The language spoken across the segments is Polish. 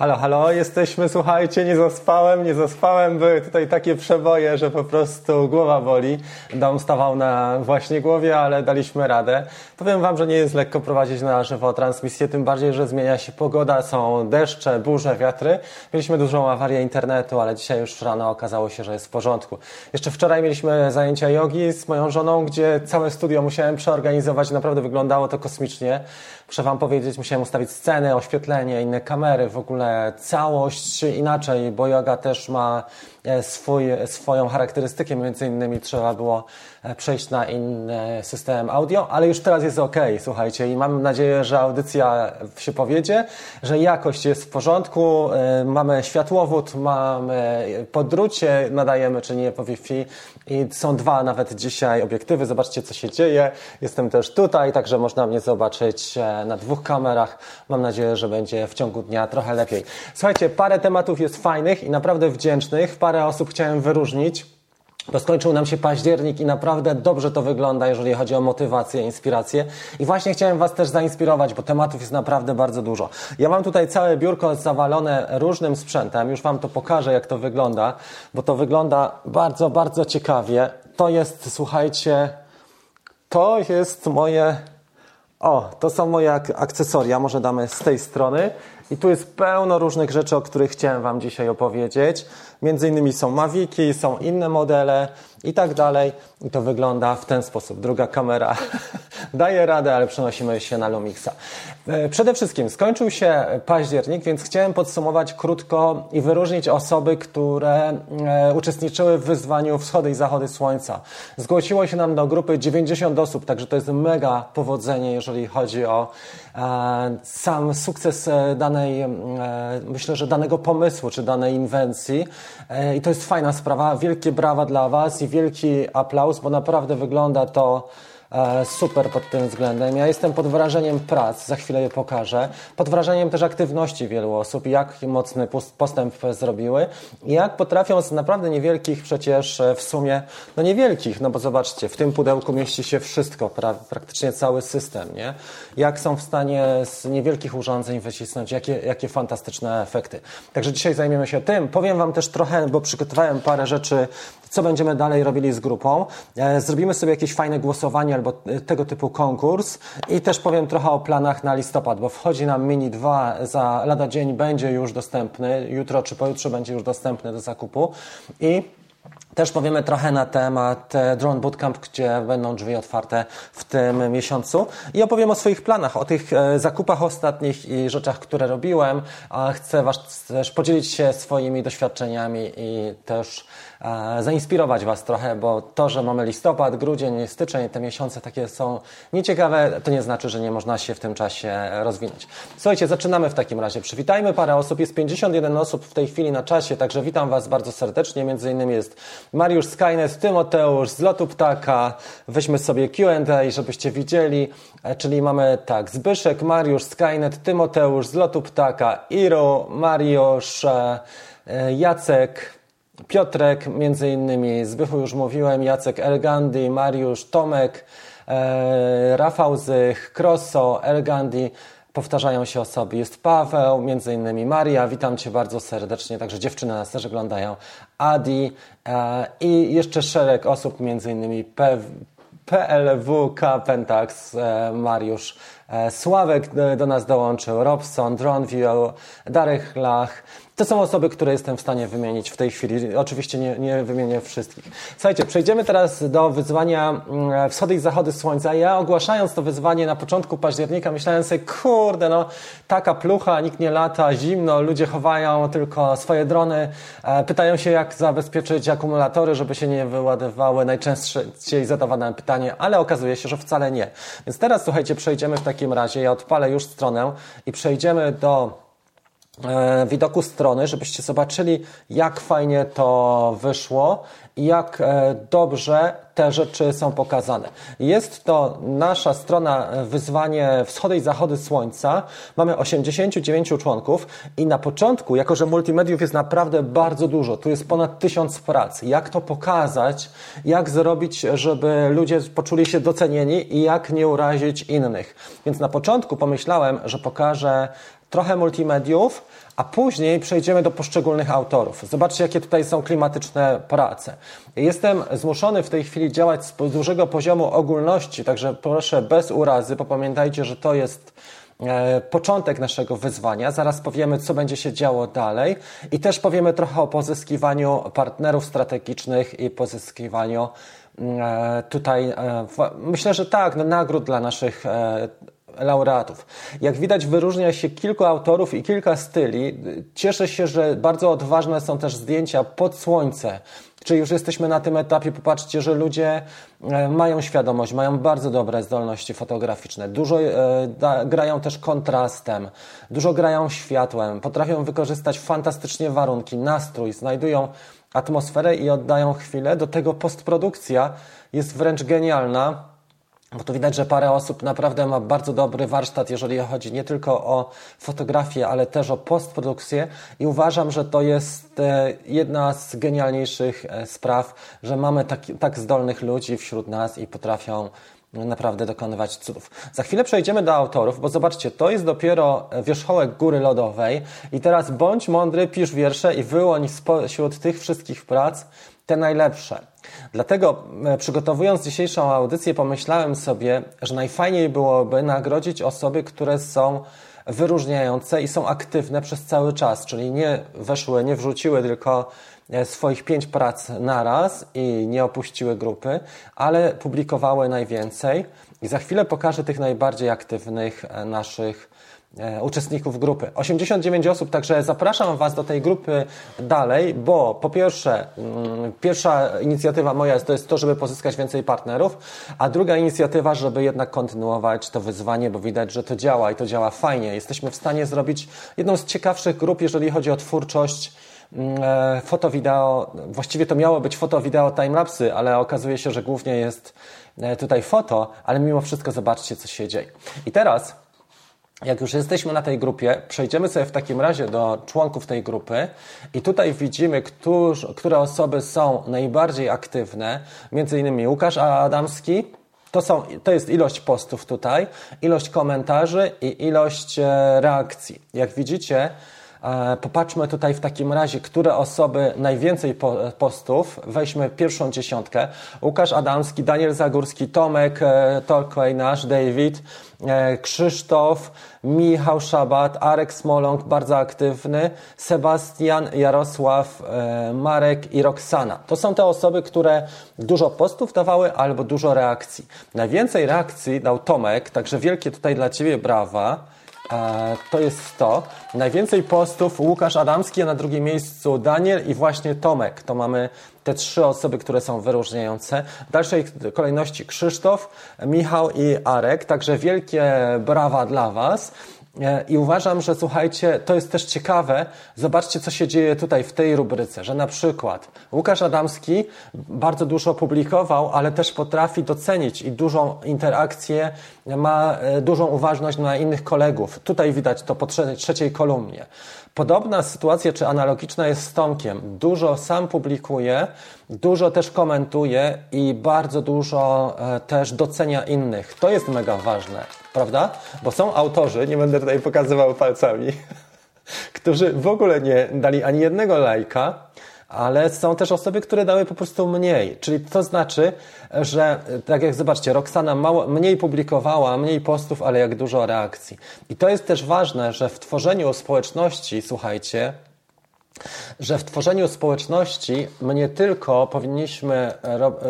Halo, halo, jesteśmy, słuchajcie, nie zaspałem, nie zaspałem, były tutaj takie przeboje, że po prostu głowa boli. Dom stawał na właśnie głowie, ale daliśmy radę. Powiem Wam, że nie jest lekko prowadzić na żywo transmisję, tym bardziej, że zmienia się pogoda, są deszcze, burze, wiatry. Mieliśmy dużą awarię internetu, ale dzisiaj już rano okazało się, że jest w porządku. Jeszcze wczoraj mieliśmy zajęcia jogi z moją żoną, gdzie całe studio musiałem przeorganizować, naprawdę wyglądało to kosmicznie. Muszę Wam powiedzieć, musiałem ustawić sceny, oświetlenie, inne kamery, w ogóle całość inaczej, bo yoga też ma swój, swoją charakterystykę, między innymi trzeba było e, przejść na inny system audio, ale już teraz jest ok, słuchajcie, i mam nadzieję, że audycja się powiedzie, że jakość jest w porządku, e, mamy światłowód, mamy po drucie, nadajemy czy nie po Wi-Fi i są dwa nawet dzisiaj obiektywy, zobaczcie co się dzieje, jestem też tutaj, także można mnie zobaczyć na dwóch kamerach, mam nadzieję, że będzie w ciągu dnia trochę lepiej. Słuchajcie, parę tematów jest fajnych i naprawdę wdzięcznych. Parę osób chciałem wyróżnić. Bo skończył nam się październik i naprawdę dobrze to wygląda, jeżeli chodzi o motywację, inspirację. I właśnie chciałem Was też zainspirować, bo tematów jest naprawdę bardzo dużo. Ja mam tutaj całe biurko zawalone różnym sprzętem. Już Wam to pokażę, jak to wygląda, bo to wygląda bardzo, bardzo ciekawie. To jest, słuchajcie, to jest moje o, to są moje akcesoria, może damy z tej strony. I tu jest pełno różnych rzeczy, o których chciałem Wam dzisiaj opowiedzieć. Między innymi są Maviki, są inne modele i tak dalej. I to wygląda w ten sposób. Druga kamera daje radę, ale przenosimy się na Lumixa. E, przede wszystkim skończył się październik, więc chciałem podsumować krótko i wyróżnić osoby, które e, uczestniczyły w wyzwaniu Wschody i Zachody Słońca. Zgłosiło się nam do grupy 90 osób, także to jest mega powodzenie, jeżeli chodzi o e, sam sukces danej, myślę, że danego pomysłu czy danej inwencji. I to jest fajna sprawa. Wielkie brawa dla Was i wielki aplauz, bo naprawdę wygląda to E, super pod tym względem. Ja jestem pod wrażeniem prac, za chwilę je pokażę, pod wrażeniem też aktywności wielu osób, jak mocny postęp zrobiły i jak potrafią z naprawdę niewielkich przecież e, w sumie, no niewielkich, no bo zobaczcie, w tym pudełku mieści się wszystko, pra, praktycznie cały system, nie? Jak są w stanie z niewielkich urządzeń wycisnąć, jakie, jakie fantastyczne efekty. Także dzisiaj zajmiemy się tym. Powiem Wam też trochę, bo przygotowałem parę rzeczy, co będziemy dalej robili z grupą. E, zrobimy sobie jakieś fajne głosowanie albo e, tego typu konkurs i też powiem trochę o planach na listopad, bo wchodzi nam Mini 2 za lada dzień będzie już dostępny, jutro czy pojutrze będzie już dostępny do zakupu i też powiemy trochę na temat e, Drone Bootcamp, gdzie będą drzwi otwarte w tym miesiącu i opowiem o swoich planach, o tych zakupach ostatnich i rzeczach, które robiłem. Chcę Was też podzielić się swoimi doświadczeniami i też zainspirować Was trochę, bo to, że mamy listopad, grudzień, styczeń, te miesiące takie są nieciekawe, to nie znaczy, że nie można się w tym czasie rozwinąć. Słuchajcie, zaczynamy w takim razie. Przywitajmy parę osób. Jest 51 osób w tej chwili na czasie, także witam Was bardzo serdecznie. Między innymi jest Mariusz Skynet, Tymoteusz z lotu ptaka. Weźmy sobie Q&A, żebyście widzieli. E, czyli mamy tak, Zbyszek, Mariusz, Skynet, Tymoteusz z lotu ptaka, Iro, Mariusz, e, e, Jacek, Piotrek, między innymi. Zbychu już mówiłem, Jacek Elgandi, Mariusz Tomek, e, Rafał Zych, Kroso, Elgandi, powtarzają się osoby. Jest Paweł, między innymi. Maria, witam Cię bardzo serdecznie, także dziewczyny nas też oglądają, Adi e, i jeszcze szereg osób, między innymi P, PLWK Pentax, e, Mariusz e, Sławek do nas dołączył, Robson, Dronville, Darek Lach, to są osoby, które jestem w stanie wymienić w tej chwili. Oczywiście nie, nie wymienię wszystkich. Słuchajcie, przejdziemy teraz do wyzwania mm, wschody i zachody słońca. Ja ogłaszając to wyzwanie na początku października myślałem sobie, kurde, no taka plucha, nikt nie lata, zimno, ludzie chowają tylko swoje drony, e, pytają się jak zabezpieczyć akumulatory, żeby się nie wyładowały. Najczęściej zadawane pytanie, ale okazuje się, że wcale nie. Więc teraz słuchajcie, przejdziemy w takim razie, ja odpalę już stronę i przejdziemy do widoku strony, żebyście zobaczyli, jak fajnie to wyszło i jak e, dobrze te rzeczy są pokazane. Jest to nasza strona e, wyzwanie Wschody i Zachody Słońca. Mamy 89 członków i na początku, jako że multimediów jest naprawdę bardzo dużo, tu jest ponad tysiąc prac. Jak to pokazać, jak zrobić, żeby ludzie poczuli się docenieni i jak nie urazić innych. Więc na początku pomyślałem, że pokażę trochę multimediów, a później przejdziemy do poszczególnych autorów. Zobaczcie, jakie tutaj są klimatyczne prace. Jestem zmuszony w tej chwili działać z dużego poziomu ogólności, także proszę bez urazy, bo pamiętajcie, że to jest e, początek naszego wyzwania. Zaraz powiemy, co będzie się działo dalej i też powiemy trochę o pozyskiwaniu partnerów strategicznych i pozyskiwaniu mm, e, tutaj, e, myślę, że tak, no, nagród dla naszych laureatów. Jak widać, wyróżnia się kilku autorów i kilka styli. Cieszę się, że bardzo odważne są też zdjęcia pod słońce. Czyli już jesteśmy na tym etapie, popatrzcie, że ludzie e, mają świadomość, mają bardzo dobre zdolności fotograficzne, dużo e, da, grają też kontrastem, dużo grają światłem, potrafią wykorzystać fantastycznie warunki, nastrój, znajdują atmosferę i oddają chwilę. Do tego postprodukcja jest wręcz genialna bo tu widać, że parę osób naprawdę ma bardzo dobry warsztat, jeżeli chodzi nie tylko o fotografię, ale też o postprodukcję i uważam, że to jest e, jedna z genialniejszych e, spraw, że mamy tak, tak zdolnych ludzi wśród nas i potrafią naprawdę dokonywać cudów. Za chwilę przejdziemy do autorów, bo zobaczcie, to jest dopiero wierzchołek góry lodowej i teraz bądź mądry, pisz wiersze i wyłoń spośród tych wszystkich prac te najlepsze. Dlatego e, przygotowując dzisiejszą audycję pomyślałem sobie, że najfajniej byłoby nagrodzić osoby, które są wyróżniające i są aktywne przez cały czas, czyli nie weszły, nie wrzuciły tylko e, swoich pięć prac naraz i nie opuściły grupy, ale publikowały najwięcej. I za chwilę pokażę tych najbardziej aktywnych e, naszych uczestników grupy. 89 osób, także zapraszam Was do tej grupy dalej, bo po pierwsze, mm, pierwsza inicjatywa moja to jest to, żeby pozyskać więcej partnerów, a druga inicjatywa, żeby jednak kontynuować to wyzwanie, bo widać, że to działa i to działa fajnie. Jesteśmy w stanie zrobić jedną z ciekawszych grup, jeżeli chodzi o twórczość mm, e, foto, wideo, właściwie to miało być foto, wideo, timelapsy, ale okazuje się, że głównie jest e, tutaj foto, ale mimo wszystko zobaczcie, co się dzieje. I teraz jak już jesteśmy na tej grupie, przejdziemy sobie w takim razie do członków tej grupy i tutaj widzimy, któż, które osoby są najbardziej aktywne. Między innymi Łukasz Adamski, to, są, to jest ilość postów tutaj, ilość komentarzy i ilość e, reakcji. Jak widzicie, Popatrzmy tutaj w takim razie, które osoby najwięcej postów. Weźmy pierwszą dziesiątkę. Łukasz Adamski, Daniel Zagórski, Tomek e, Tolkoj, nasz David, Krzysztof, Michał Szabat, Arek Smoląg, bardzo aktywny, Sebastian, Jarosław, e, Marek i Roxana. To są te osoby, które dużo postów dawały albo dużo reakcji. Najwięcej reakcji dał Tomek, także wielkie tutaj dla Ciebie brawa. E, to jest to. Najwięcej postów Łukasz Adamski, a na drugim miejscu Daniel i właśnie Tomek. To mamy te trzy osoby, które są wyróżniające. W dalszej kolejności Krzysztof, Michał i Arek. Także wielkie brawa dla Was. E, I uważam, że słuchajcie, to jest też ciekawe. Zobaczcie, co się dzieje tutaj w tej rubryce, że na przykład Łukasz Adamski bardzo dużo publikował, ale też potrafi docenić i dużą interakcję, ma e, dużą uważność na innych kolegów. Tutaj widać to po trzeciej kolumnie. Podobna sytuacja czy analogiczna jest z Tomkiem. Dużo sam publikuje, dużo też komentuje i bardzo dużo e, też docenia innych. To jest mega ważne, prawda? Bo są autorzy, nie będę tutaj pokazywał palcami, którzy w ogóle nie dali ani jednego lajka, ale są też osoby, które dały po prostu mniej. Czyli to znaczy, że tak jak zobaczcie, Roxana mało, mniej publikowała, mniej postów, ale jak dużo reakcji. I to jest też ważne, że w tworzeniu społeczności, słuchajcie, że w tworzeniu społeczności my nie tylko powinniśmy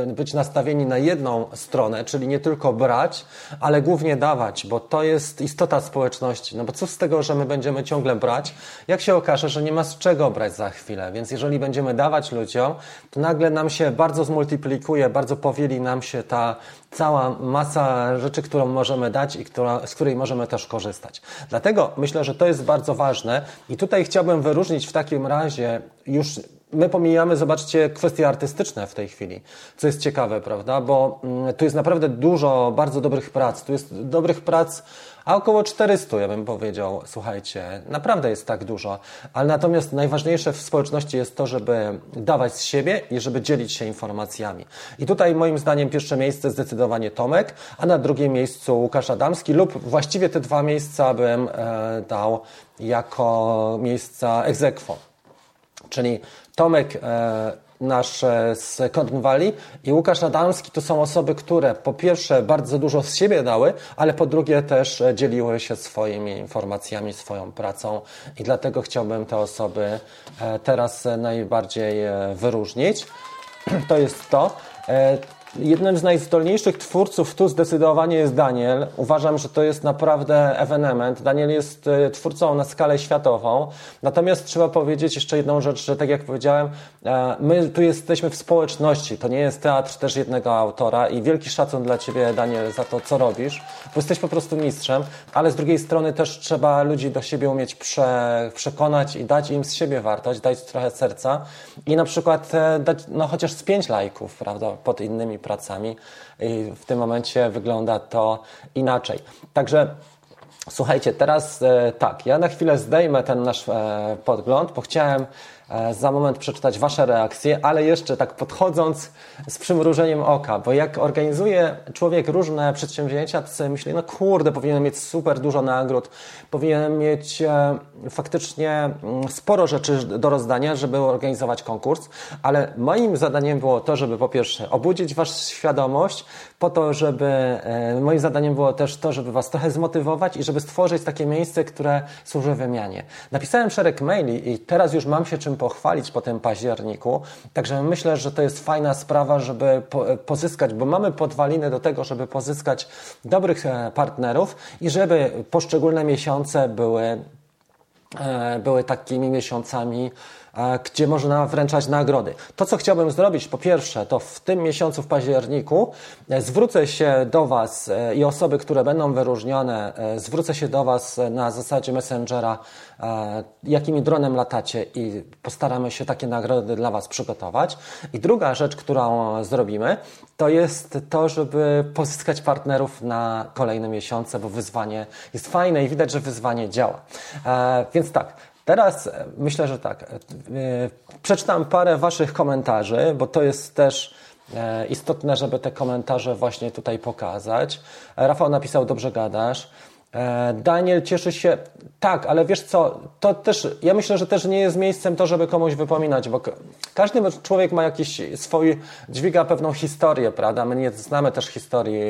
być nastawieni na jedną stronę, czyli nie tylko brać, ale głównie dawać, bo to jest istota społeczności. No bo co z tego, że my będziemy ciągle brać, jak się okaże, że nie ma z czego brać za chwilę. Więc jeżeli będziemy dawać ludziom, to nagle nam się bardzo zmultiplikuje, bardzo powieli nam się ta cała masa rzeczy, którą możemy dać i która, z której możemy też korzystać. Dlatego myślę, że to jest bardzo ważne i tutaj chciałbym wyróżnić w takim razie już my pomijamy, zobaczcie, kwestie artystyczne w tej chwili, co jest ciekawe, prawda? Bo mm, tu jest naprawdę dużo bardzo dobrych prac. Tu jest dobrych prac a około 400, ja bym powiedział, słuchajcie, naprawdę jest tak dużo. Ale natomiast najważniejsze w społeczności jest to, żeby dawać z siebie i żeby dzielić się informacjami. I tutaj moim zdaniem pierwsze miejsce zdecydowanie Tomek, a na drugim miejscu Łukasz Adamski lub właściwie te dwa miejsca bym e, dał jako miejsca egzekwo. Czyli Tomek e, nasz e, z Cotton Valley i Łukasz Adamski to są osoby, które po pierwsze bardzo dużo z siebie dały, ale po drugie też e, dzieliły się swoimi informacjami, swoją pracą i dlatego chciałbym te osoby teraz najbardziej wyróżnić. To jest to. Jednym z najzdolniejszych twórców tu zdecydowanie jest Daniel. Uważam, że to jest naprawdę ewenement. Daniel jest e, twórcą na skalę światową. Natomiast trzeba powiedzieć jeszcze jedną rzecz, że tak jak powiedziałem, e, my tu jesteśmy w społeczności. To nie jest teatr też jednego autora i wielki szacun dla Ciebie, Daniel, za to, co robisz, bo jesteś po prostu mistrzem, ale z drugiej strony też trzeba ludzi do siebie umieć prze, przekonać i dać im z siebie wartość, dać trochę serca i na przykład e, dać no, chociaż z pięć lajków, prawda, pod innymi pracami i w tym momencie wygląda to inaczej. Także Słuchajcie, teraz e, tak, ja na chwilę zdejmę ten nasz e, podgląd, bo chciałem za moment przeczytać Wasze reakcje, ale jeszcze tak podchodząc z przymrużeniem oka, bo jak organizuje człowiek różne przedsięwzięcia, to sobie myśli, no kurde, powinien mieć super dużo nagród, powinien mieć e, faktycznie mm, sporo rzeczy do rozdania, żeby organizować konkurs, ale moim zadaniem było to, żeby po pierwsze obudzić Waszą świadomość, po to, żeby e, moim zadaniem było też to, żeby Was trochę zmotywować i żeby stworzyć takie miejsce, które służy wymianie. Napisałem szereg maili i teraz już mam się czym pochwalić po tym październiku. Także myślę, że to jest fajna sprawa, żeby pozyskać, bo mamy podwaliny do tego, żeby pozyskać dobrych e, partnerów i żeby poszczególne miesiące były, e, były takimi miesiącami, gdzie można wręczać nagrody. To, co chciałbym zrobić, po pierwsze, to w tym miesiącu, w październiku, e, zwrócę się do Was e, i osoby, które będą wyróżnione, e, zwrócę się do Was na zasadzie Messengera, jakimi dronem latacie i postaramy się takie nagrody dla Was przygotować. I druga rzecz, którą zrobimy, to jest to, żeby pozyskać partnerów na kolejne miesiące, bo wyzwanie jest fajne i widać, że wyzwanie działa. Więc tak, Teraz e, myślę, że tak. E, przeczytam parę Waszych komentarzy, bo to jest też e, istotne, żeby te komentarze właśnie tutaj pokazać. Rafał napisał: Dobrze gadasz. Daniel cieszy się, tak, ale wiesz co, to też, ja myślę, że też nie jest miejscem to, żeby komuś wypominać, bo każdy człowiek ma jakiś swój, dźwiga pewną historię, prawda? My nie znamy też historii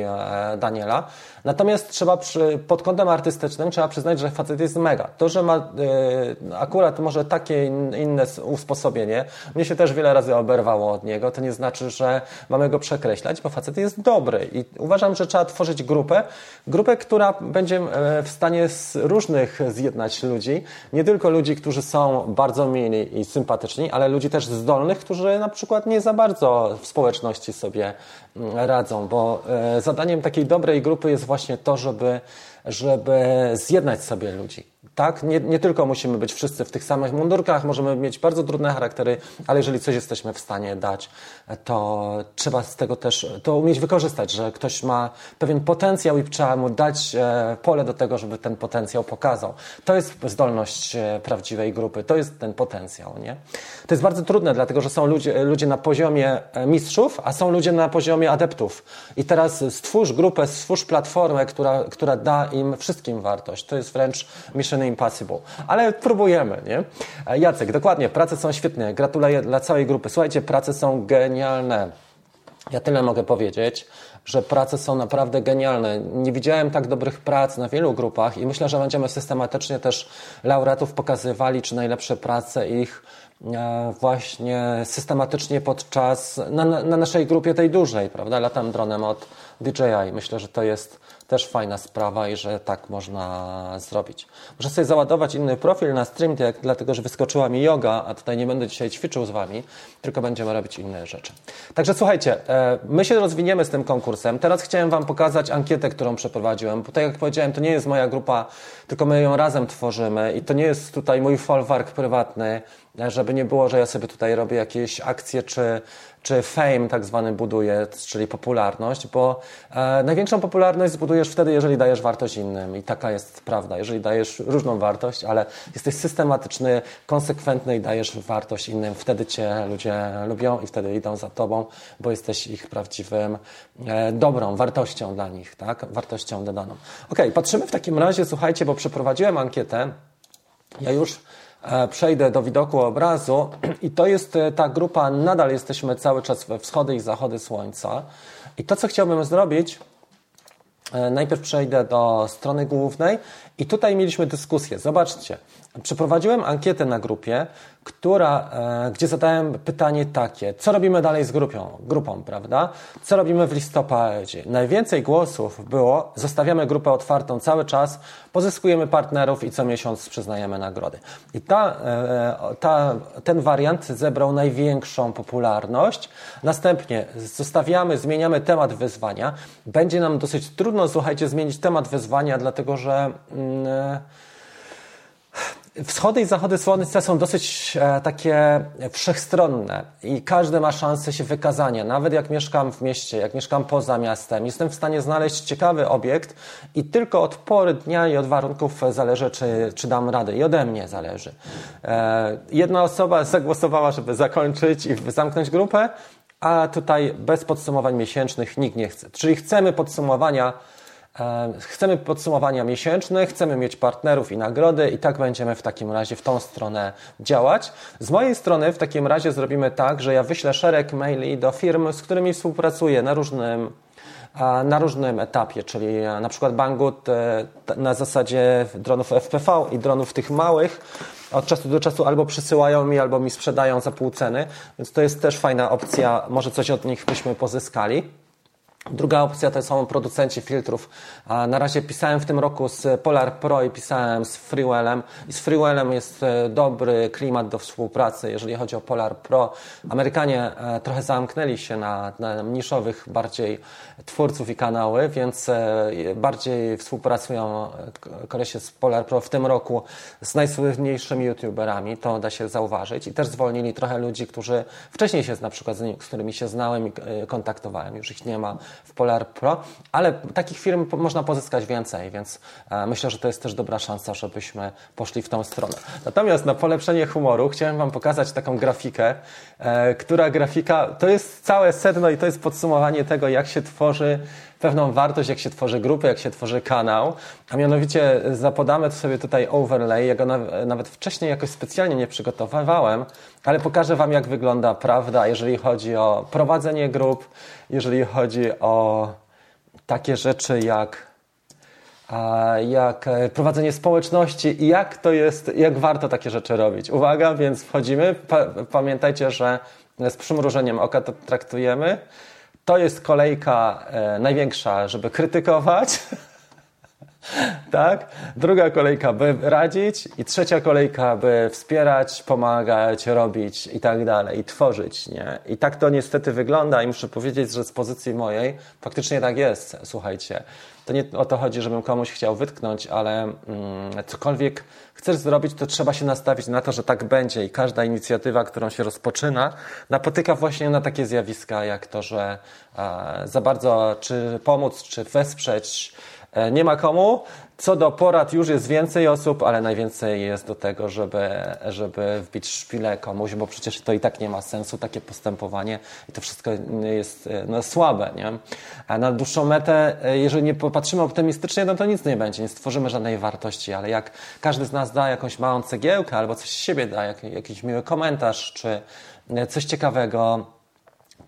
Daniela, Natomiast trzeba przy, pod kątem artystycznym trzeba przyznać, że facet jest mega. To, że ma y, akurat może takie inne usposobienie, mnie się też wiele razy oberwało od niego, to nie znaczy, że mamy go przekreślać, bo facet jest dobry. I uważam, że trzeba tworzyć grupę, grupę, która będzie e, w stanie z różnych zjednać ludzi, nie tylko ludzi, którzy są bardzo mili i sympatyczni, ale ludzi też zdolnych, którzy na przykład nie za bardzo w społeczności sobie mm, radzą, bo e, zadaniem takiej dobrej grupy jest właśnie to, żeby, żeby zjednać sobie ludzi. Tak? Nie, nie tylko musimy być wszyscy w tych samych mundurkach, możemy mieć bardzo trudne charaktery, ale jeżeli coś jesteśmy w stanie dać, to trzeba z tego też to umieć wykorzystać, że ktoś ma pewien potencjał i trzeba mu dać e, pole do tego, żeby ten potencjał pokazał. To jest zdolność e, prawdziwej grupy, to jest ten potencjał. Nie? To jest bardzo trudne, dlatego że są ludzie, ludzie na poziomie e, mistrzów, a są ludzie na poziomie adeptów. I teraz stwórz grupę, stwórz platformę, która, która da im wszystkim wartość. To jest wręcz mission impossible. Ale próbujemy, nie? Jacek, dokładnie, prace są świetne. Gratuluję dla całej grupy. Słuchajcie, prace są genialne. Ja tyle mogę powiedzieć, że prace są naprawdę genialne. Nie widziałem tak dobrych prac na wielu grupach i myślę, że będziemy systematycznie też laureatów pokazywali, czy najlepsze prace ich e, właśnie systematycznie podczas, na, na naszej grupie tej dużej, prawda? Latam dronem od DJI. Myślę, że to jest też fajna sprawa i że tak można zrobić. Muszę sobie załadować inny profil na StreamDeck, dlatego że wyskoczyła mi yoga, a tutaj nie będę dzisiaj ćwiczył z Wami, tylko będziemy robić inne rzeczy. Także słuchajcie, e, my się rozwiniemy z tym konkursem. Teraz chciałem Wam pokazać ankietę, którą przeprowadziłem, bo tak jak powiedziałem, to nie jest moja grupa, tylko my ją razem tworzymy i to nie jest tutaj mój folwark prywatny, żeby nie było, że ja sobie tutaj robię jakieś akcje czy, czy fame tak zwany buduję, czyli popularność, bo e, największą popularność zbudujesz wtedy, jeżeli dajesz wartość innym i taka jest prawda. Jeżeli dajesz różną wartość, ale jesteś systematyczny, konsekwentny i dajesz wartość innym, wtedy cię ludzie lubią i wtedy idą za tobą, bo jesteś ich prawdziwym e, dobrą, wartością dla nich, tak? Wartością dodaną. Ok, patrzymy w takim razie, słuchajcie, bo przeprowadziłem ankietę. Ja już przejdę do widoku obrazu i to jest e, ta grupa, nadal jesteśmy cały czas we wschody i zachody słońca. I to, co chciałbym zrobić, e, najpierw przejdę do strony głównej i tutaj mieliśmy dyskusję. Zobaczcie, przeprowadziłem ankietę na grupie, która, e, gdzie zadałem pytanie takie, co robimy dalej z grupą, grupą, prawda? Co robimy w listopadzie? Najwięcej głosów było, zostawiamy grupę otwartą cały czas, pozyskujemy partnerów i co miesiąc przyznajemy nagrody. I ta, e, ta, ten wariant zebrał największą popularność. Następnie zostawiamy, zmieniamy temat wyzwania. Będzie nam dosyć trudno, słuchajcie, zmienić temat wyzwania, dlatego że... Mm, Wschody i zachody słońca są dosyć e, takie wszechstronne i każdy ma szansę się wykazania. Nawet jak mieszkam w mieście, jak mieszkam poza miastem, jestem w stanie znaleźć ciekawy obiekt i tylko od pory dnia i od warunków zależy, czy, czy dam radę. I ode mnie zależy. E, jedna osoba zagłosowała, żeby zakończyć i zamknąć grupę, a tutaj bez podsumowań miesięcznych nikt nie chce. Czyli chcemy podsumowania chcemy podsumowania miesięczne, chcemy mieć partnerów i nagrody i tak będziemy w takim razie w tą stronę działać. Z mojej strony w takim razie zrobimy tak, że ja wyślę szereg maili do firm, z którymi współpracuję na różnym na różnym etapie, czyli na przykład Banggood e, na zasadzie dronów FPV i dronów tych małych od czasu do czasu albo przysyłają mi, albo mi sprzedają za pół ceny, więc to jest też fajna opcja, może coś od nich byśmy pozyskali. Druga opcja to są producenci filtrów. Na razie pisałem w tym roku z Polar Pro i pisałem z Freewellem. I z Freewellem jest e, dobry klimat do współpracy, jeżeli chodzi o Polar Pro. Amerykanie e, trochę zamknęli się na, na niszowych bardziej twórców i kanały, więc e, bardziej współpracują kolesie z Polar Pro w tym roku z najsłynniejszymi youtuberami. To da się zauważyć. I też zwolnili trochę ludzi, którzy wcześniej się na przykład z którymi się znałem i kontaktowałem. Już ich nie ma w Polar Pro, ale takich firm można pozyskać więcej, więc e, myślę, że to jest też dobra szansa, żebyśmy poszli w tą stronę. Natomiast na polepszenie humoru chciałem Wam pokazać taką grafikę, e, która grafika to jest całe sedno i to jest podsumowanie tego, jak się tworzy pewną wartość, jak się tworzy grupę, jak się tworzy kanał, a mianowicie zapodamy sobie tutaj overlay, ja go nawet wcześniej jakoś specjalnie nie przygotowywałem, ale pokażę Wam, jak wygląda prawda, jeżeli chodzi o prowadzenie grup, jeżeli chodzi o takie rzeczy jak jak e, prowadzenie społeczności i jak to jest, jak warto takie rzeczy robić. Uwaga, więc wchodzimy. pamiętajcie, że z przymrużeniem oka to traktujemy. To jest kolejka e, największa, żeby krytykować. tak? Druga kolejka, by radzić i trzecia kolejka, by wspierać, pomagać, robić i tak dalej, i tworzyć, nie? I tak to niestety wygląda i muszę powiedzieć, że z pozycji mojej faktycznie tak jest, słuchajcie. To nie o to chodzi, żebym komuś chciał wytknąć, ale mm, cokolwiek chcesz zrobić, to trzeba się nastawić na to, że tak będzie i każda inicjatywa, którą się rozpoczyna, napotyka właśnie na takie zjawiska, jak to, że e, za bardzo czy pomóc, czy wesprzeć nie ma komu. Co do porad już jest więcej osób, ale najwięcej jest do tego, żeby, żeby wbić szpilę komuś, bo przecież to i tak nie ma sensu, takie postępowanie i to wszystko jest no, słabe. Nie? A na dłuższą metę, jeżeli nie popatrzymy optymistycznie, no to nic nie będzie, nie stworzymy żadnej wartości, ale jak każdy z nas da jakąś małą cegiełkę albo coś z siebie da, jak, jakiś miły komentarz czy coś ciekawego,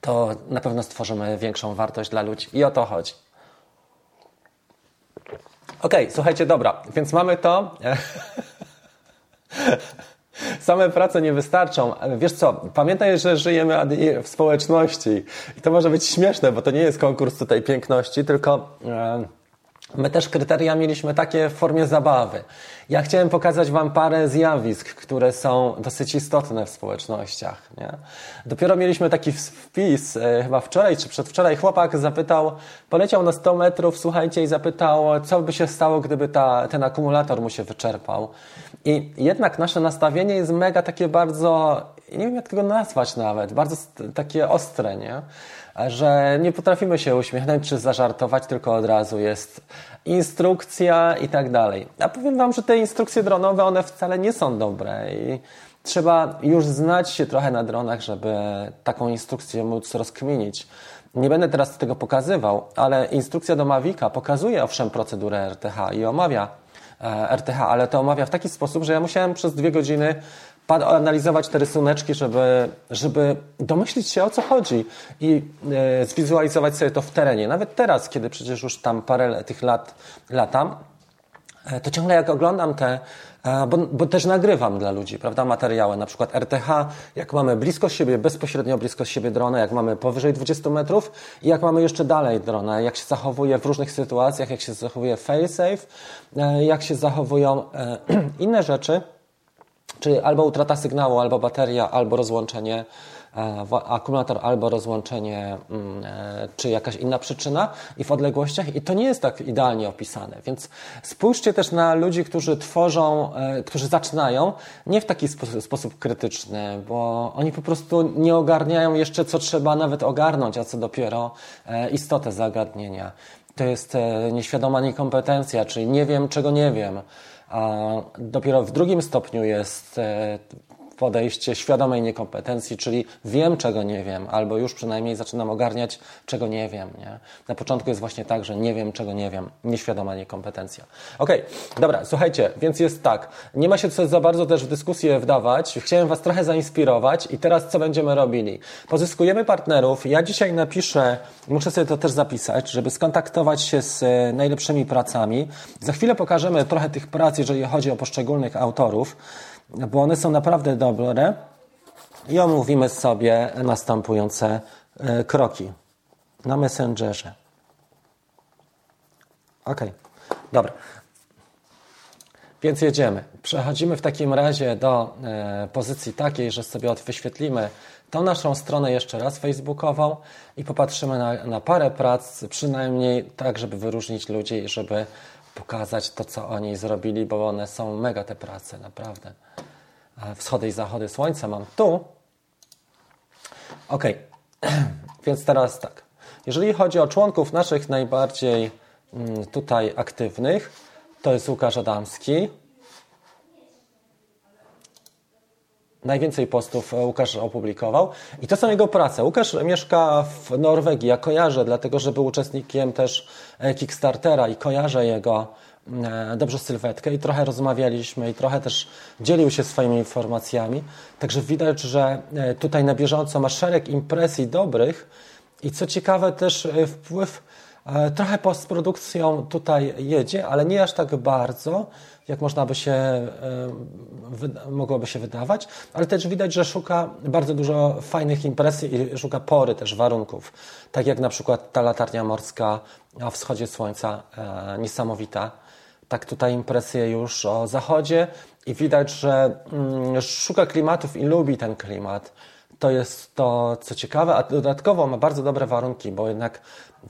to na pewno stworzymy większą wartość dla ludzi i o to chodzi. Okej, okay, słuchajcie, dobra, więc mamy to. Same prace nie wystarczą. Wiesz co, pamiętaj, że żyjemy w społeczności i to może być śmieszne, bo to nie jest konkurs tutaj piękności, tylko My też kryteria mieliśmy takie w formie zabawy. Ja chciałem pokazać Wam parę zjawisk, które są dosyć istotne w społecznościach. Nie? Dopiero mieliśmy taki wpis, e, chyba wczoraj czy przedwczoraj, chłopak zapytał, poleciał na 100 metrów, słuchajcie, i zapytał, co by się stało, gdyby ta, ten akumulator mu się wyczerpał. I jednak nasze nastawienie jest mega takie bardzo, nie wiem jak tego nazwać nawet, bardzo takie ostre, nie? Że nie potrafimy się uśmiechnąć czy zażartować, tylko od razu jest instrukcja i tak dalej. A powiem Wam, że te instrukcje dronowe, one wcale nie są dobre i trzeba już znać się trochę na dronach, żeby taką instrukcję móc rozkminić. Nie będę teraz tego pokazywał, ale instrukcja do Mavica pokazuje owszem procedurę RTH i omawia e, RTH, ale to omawia w taki sposób, że ja musiałem przez dwie godziny analizować te rysuneczki, żeby, żeby domyślić się o co chodzi i e, zwizualizować sobie to w terenie. Nawet teraz, kiedy przecież już tam parę tych lat latam, e, to ciągle jak oglądam te, e, bo, bo, też nagrywam dla ludzi, prawda, materiały, na przykład RTH, jak mamy blisko siebie, bezpośrednio blisko siebie drona, jak mamy powyżej 20 metrów i jak mamy jeszcze dalej drona, jak się zachowuje w różnych sytuacjach, jak się zachowuje fail-safe, e, jak się zachowują inne rzeczy, Czyli albo utrata sygnału, albo bateria, albo rozłączenie e, akumulator, albo rozłączenie, mm, e, czy jakaś inna przyczyna i w odległościach i to nie jest tak idealnie opisane. Więc spójrzcie też na ludzi, którzy tworzą, e, którzy zaczynają nie w taki sposób krytyczny, bo oni po prostu nie ogarniają jeszcze, co trzeba nawet ogarnąć, a co dopiero istotę zagadnienia. To jest nieświadoma niekompetencja, czyli nie wiem, czego nie wiem. A dopiero w drugim stopniu jest e, podejście świadomej niekompetencji, czyli wiem, czego nie wiem, albo już przynajmniej zaczynam ogarniać, czego nie wiem. Nie? Na początku jest właśnie tak, że nie wiem, czego nie wiem. Nieświadoma niekompetencja. Okay, dobra, słuchajcie, więc jest tak. Nie ma się co za bardzo też w dyskusję wdawać. Chciałem Was trochę zainspirować i teraz co będziemy robili? Pozyskujemy partnerów. Ja dzisiaj napiszę, muszę sobie to też zapisać, żeby skontaktować się z e, najlepszymi pracami. Za chwilę pokażemy trochę tych prac, jeżeli chodzi o poszczególnych autorów bo one są naprawdę dobre i omówimy sobie następujące e, kroki na Messengerze. Ok, dobra. Więc jedziemy. Przechodzimy w takim razie do e, pozycji takiej, że sobie wyświetlimy tą naszą stronę jeszcze raz facebookową i popatrzymy na, na parę prac, przynajmniej tak, żeby wyróżnić ludzi, żeby pokazać to, co oni zrobili, bo one są mega te prace, naprawdę. Wschody i zachody słońca mam tu. Ok, więc teraz tak. Jeżeli chodzi o członków naszych najbardziej mm, tutaj aktywnych, to jest Łukasz Adamski. Najwięcej postów Łukasz opublikował. I to są jego prace. Łukasz mieszka w Norwegii. Ja kojarzę, dlatego że był uczestnikiem też e, Kickstartera i kojarzę jego E, dobrze sylwetkę i trochę rozmawialiśmy i trochę też dzielił się swoimi informacjami. Także widać, że e, tutaj na bieżąco ma szereg impresji dobrych i co ciekawe też e, wpływ trochę postprodukcją tutaj jedzie, ale nie aż tak bardzo, jak można by się, mogłoby się wydawać, ale też widać, że szuka bardzo dużo fajnych impresji i szuka pory też warunków. Tak jak na przykład ta latarnia morska na wschodzie słońca, niesamowita tak tutaj impresję już o zachodzie i widać, że mm, szuka klimatów i lubi ten klimat. To jest to, co ciekawe, a dodatkowo ma bardzo dobre warunki, bo jednak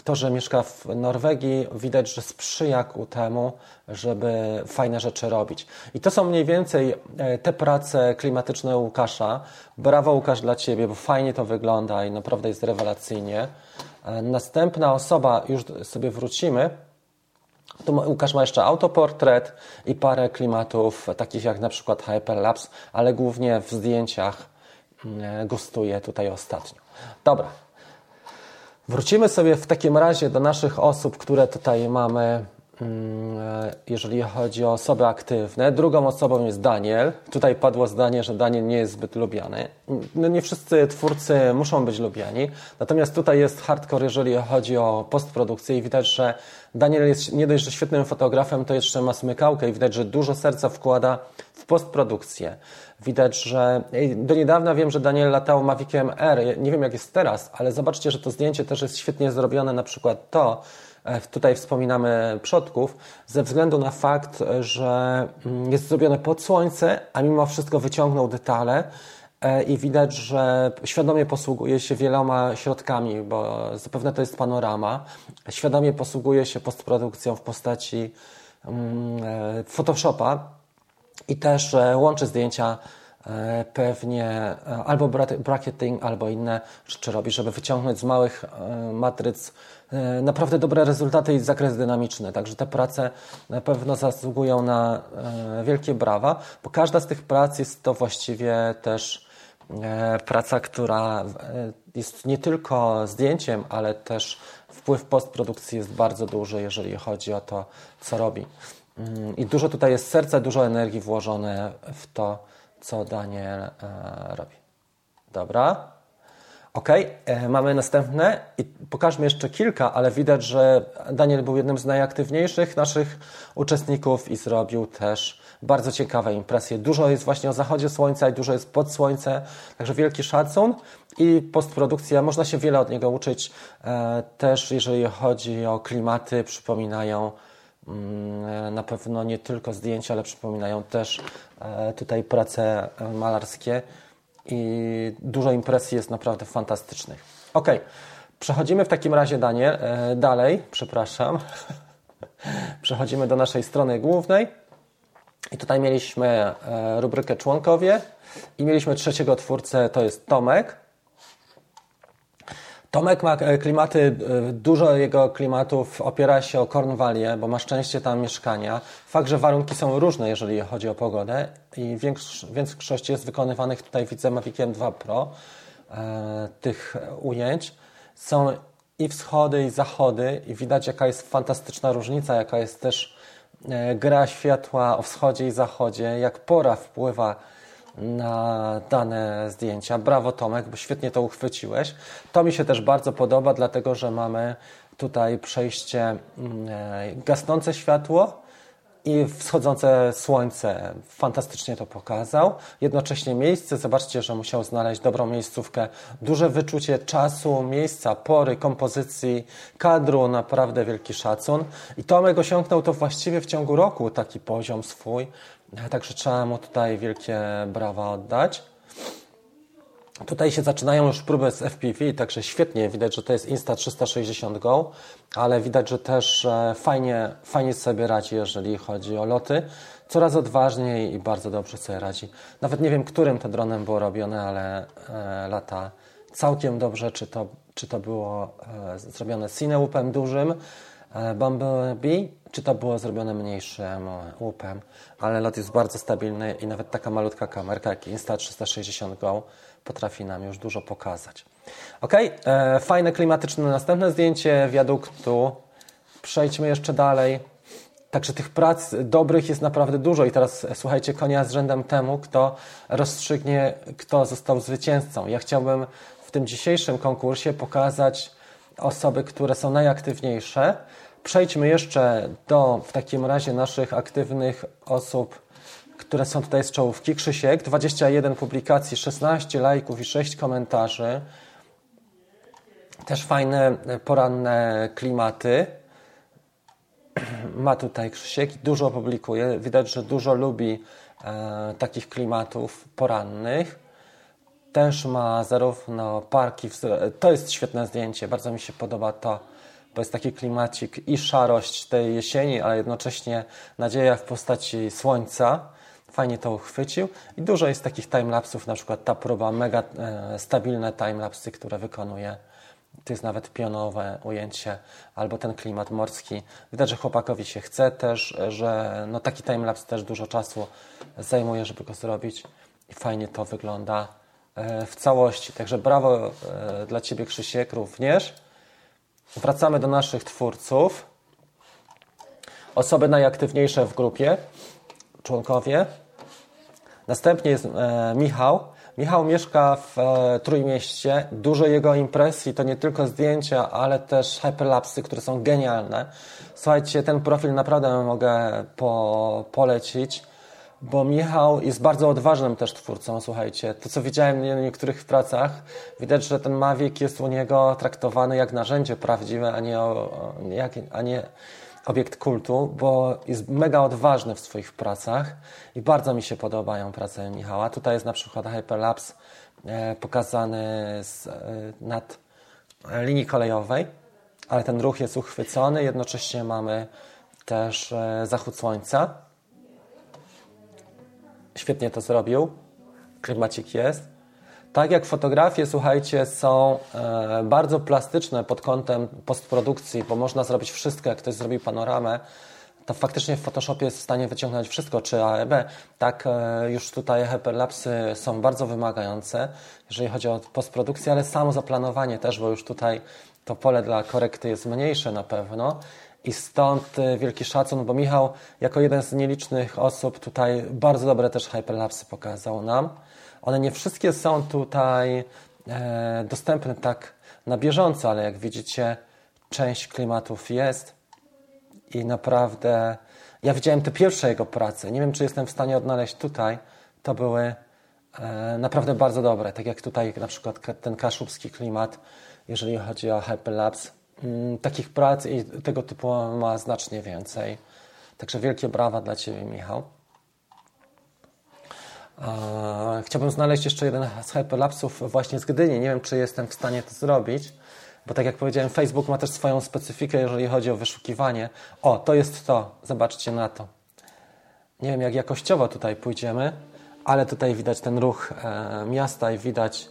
to, że mieszka w Norwegii, widać, że sprzyja ku temu, żeby fajne rzeczy robić. I to są mniej więcej e, te prace klimatyczne Łukasza. Brawo Łukasz dla Ciebie, bo fajnie to wygląda i naprawdę jest rewelacyjnie. E, następna osoba, już sobie wrócimy, tu Łukasz ma jeszcze autoportret i parę klimatów, takich jak na przykład Hyperlapse, ale głównie w zdjęciach mm, gustuje tutaj ostatnio. Dobra. Wrócimy sobie w takim razie do naszych osób, które tutaj mamy Mm, e, jeżeli chodzi o osoby aktywne. Drugą osobą jest Daniel. Tutaj padło zdanie, że Daniel nie jest zbyt lubiany. No nie wszyscy twórcy muszą być lubiani, natomiast tutaj jest hardcore, jeżeli chodzi o postprodukcję i widać, że Daniel jest nie dość, że świetnym fotografem, to jeszcze ma smykałkę i widać, że dużo serca wkłada w postprodukcję. Widać, że do niedawna wiem, że Daniel latał Maviciem R. Nie wiem jak jest teraz, ale zobaczcie, że to zdjęcie też jest świetnie zrobione. Na przykład to, e, tutaj wspominamy przodków, ze względu na fakt, że mm, jest zrobione pod słońce, a mimo wszystko wyciągnął detale e, i widać, że świadomie posługuje się wieloma środkami, bo zapewne to jest panorama. Świadomie posługuje się postprodukcją w postaci mm, e, Photoshopa i też łączy zdjęcia E, pewnie e, albo bracketing, albo inne rzeczy robi, żeby wyciągnąć z małych e, matryc naprawdę dobre rezultaty i zakres dynamiczny. Także te prace na pewno zasługują na wielkie brawa, bo każda z tych prac jest to właściwie też praca, która jest nie tylko zdjęciem, ale też wpływ postprodukcji jest bardzo duży, jeżeli chodzi o to, co robi. Mm, I dużo tutaj jest serca, dużo energii włożone w to, co Daniel e, robi. Dobra. Ok, e, mamy następne i pokażmy jeszcze kilka, ale widać, że Daniel był jednym z najaktywniejszych naszych uczestników i zrobił też bardzo ciekawe impresje. Dużo jest właśnie o zachodzie słońca i dużo jest pod słońce, także wielki szacun i postprodukcja. Można się wiele od niego uczyć. E, też jeżeli chodzi o klimaty, przypominają Mm, na pewno nie tylko zdjęcia, ale przypominają też e, tutaj prace e, malarskie i dużo impresji jest naprawdę fantastycznych. Ok, przechodzimy w takim razie, Daniel, dalej, przepraszam. Przechodzimy do naszej strony głównej i tutaj mieliśmy rubrykę członkowie i mieliśmy trzeciego twórcę, to jest Tomek. Tomek ma e, klimaty, e, dużo jego klimatów opiera się o Cornwallię, bo ma szczęście tam mieszkania. Fakt, że warunki są różne, jeżeli chodzi o pogodę i większość jest wykonywanych tutaj widzę Maviciem 2 Pro e, tych ujęć. Są i wschody, i zachody i widać jaka jest fantastyczna różnica, jaka jest też e, gra światła o wschodzie i zachodzie, jak pora wpływa na dane zdjęcia. Brawo Tomek, bo świetnie to uchwyciłeś. To mi się też bardzo podoba, dlatego że mamy tutaj przejście mm, e, gasnące światło i wschodzące słońce. Fantastycznie to pokazał. Jednocześnie miejsce, zobaczcie, że musiał znaleźć dobrą miejscówkę. Duże wyczucie czasu, miejsca, pory, kompozycji, kadru, naprawdę wielki szacun. I Tomek osiągnął to właściwie w ciągu roku, taki poziom swój. Także trzeba mu tutaj wielkie brawa oddać. Tutaj się zaczynają już próby z FPV, także świetnie widać, że to jest Insta360 Go, ale widać, że też fajnie, fajnie sobie radzi, jeżeli chodzi o loty. Coraz odważniej i bardzo dobrze sobie radzi. Nawet nie wiem, którym to dronem było robione, ale e, lata całkiem dobrze, czy to, czy to było e, zrobione Cineupem dużym, e, Bumblebee, czy to było zrobione mniejszym łupem, ale lot jest bardzo stabilny i nawet taka malutka kamerka jak Insta360 Go potrafi nam już dużo pokazać. Ok, e, fajne klimatyczne następne zdjęcie wiaduktu. Przejdźmy jeszcze dalej. Także tych prac dobrych jest naprawdę dużo i teraz e, słuchajcie, konia z rzędem temu, kto rozstrzygnie, kto został zwycięzcą. Ja chciałbym w tym dzisiejszym konkursie pokazać osoby, które są najaktywniejsze, Przejdźmy jeszcze do w takim razie naszych aktywnych osób, które są tutaj z czołówki. Krzysiek, 21 publikacji, 16 lajków i 6 komentarzy. Też fajne, poranne klimaty. Ma tutaj Krzysiek, dużo publikuje. Widać, że dużo lubi e, takich klimatów porannych. Też ma zarówno parki, to jest świetne zdjęcie, bardzo mi się podoba to bo jest taki klimacik i szarość tej jesieni, ale jednocześnie nadzieja w postaci słońca. Fajnie to uchwycił i dużo jest takich timelapsów, na przykład ta próba, mega e, stabilne timelapsy, które wykonuje. To jest nawet pionowe ujęcie, albo ten klimat morski. Widać, że chłopakowi się chce też, że no taki timelapse też dużo czasu zajmuje, żeby go zrobić i fajnie to wygląda e, w całości. Także brawo e, dla Ciebie Krzysiek również. Wracamy do naszych twórców. Osoby najaktywniejsze w grupie, członkowie. Następnie jest e, Michał. Michał mieszka w e, Trójmieście. Dużo jego impresji to nie tylko zdjęcia, ale też hyperlapsy, które są genialne. Słuchajcie, ten profil naprawdę mogę po, polecić. bo Michał jest bardzo odważnym też twórcą, słuchajcie. To, co widziałem w niektórych pracach, widać, że ten Mavic jest u niego traktowany jak narzędzie prawdziwe, a nie, a nie obiekt kultu, bo jest mega odważny w swoich pracach i bardzo mi się podobają prace Michała. Tutaj jest na przykład Hyperlapse e, pokazany z, e, nad linii kolejowej, ale ten ruch jest uchwycony, jednocześnie mamy też e, zachód słońca. Świetnie to zrobił. Klimacik jest. Tak jak fotografie, słuchajcie, są e, bardzo plastyczne pod kątem postprodukcji, bo można zrobić wszystko, jak ktoś zrobi panoramę, to faktycznie w Photoshopie jest w stanie wyciągnąć wszystko, czy AEB. Tak, e, już tutaj hyperlapsy są bardzo wymagające, jeżeli chodzi o postprodukcję, ale samo zaplanowanie też, bo już tutaj to pole dla korekty jest mniejsze na pewno. I stąd e, wielki szacun, bo Michał, jako jeden z nielicznych osób, tutaj bardzo dobre też hyperlapsy pokazał nam. One nie wszystkie są tutaj e, dostępne tak na bieżąco, ale jak widzicie, część klimatów jest i naprawdę ja widziałem te pierwsze jego prace. Nie wiem, czy jestem w stanie odnaleźć tutaj. To były e, naprawdę bardzo dobre. Tak jak tutaj na przykład ten kaszubski klimat, jeżeli chodzi o Hyperlapse. Mm, takich prac i tego typu ma znacznie więcej. Także wielkie brawa dla Ciebie, Michał. Chciałbym znaleźć jeszcze jeden z hyperlapsów właśnie z Gdyni. Nie wiem, czy jestem w stanie to zrobić, bo tak jak powiedziałem, Facebook ma też swoją specyfikę, jeżeli chodzi o wyszukiwanie. O, to jest to. Zobaczcie na to. Nie wiem, jak jakościowo tutaj pójdziemy, ale tutaj widać ten ruch e, miasta i widać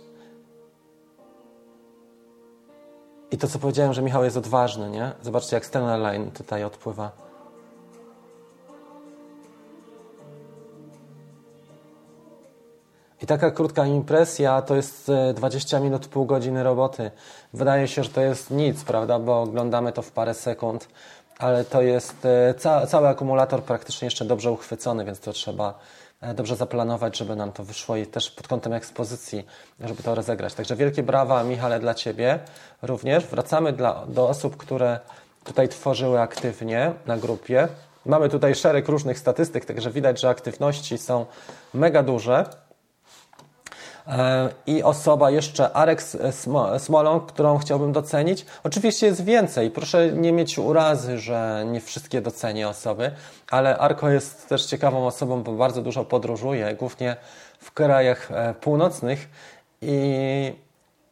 i to, co powiedziałem, że Michał jest odważny, nie? Zobaczcie, jak Stena Line tutaj odpływa. Taka krótka impresja to jest 20 e, minut, pół godziny roboty. Wydaje się, że to jest nic, prawda, bo oglądamy to w parę sekund, ale to jest e, ca cały akumulator praktycznie jeszcze dobrze uchwycony, więc to trzeba e, dobrze zaplanować, żeby nam to wyszło i też pod kątem ekspozycji, żeby to rozegrać. Także wielkie brawa, Michale, dla Ciebie również. Wracamy dla, do osób, które tutaj tworzyły aktywnie na grupie. Mamy tutaj szereg różnych statystyk, także widać, że aktywności są mega duże. E, i osoba jeszcze Arek Smolą, którą chciałbym docenić. Oczywiście jest więcej. Proszę nie mieć urazy, że nie wszystkie docenię osoby, ale Arko jest też ciekawą osobą, bo bardzo dużo podróżuje, głównie w krajach e, północnych i,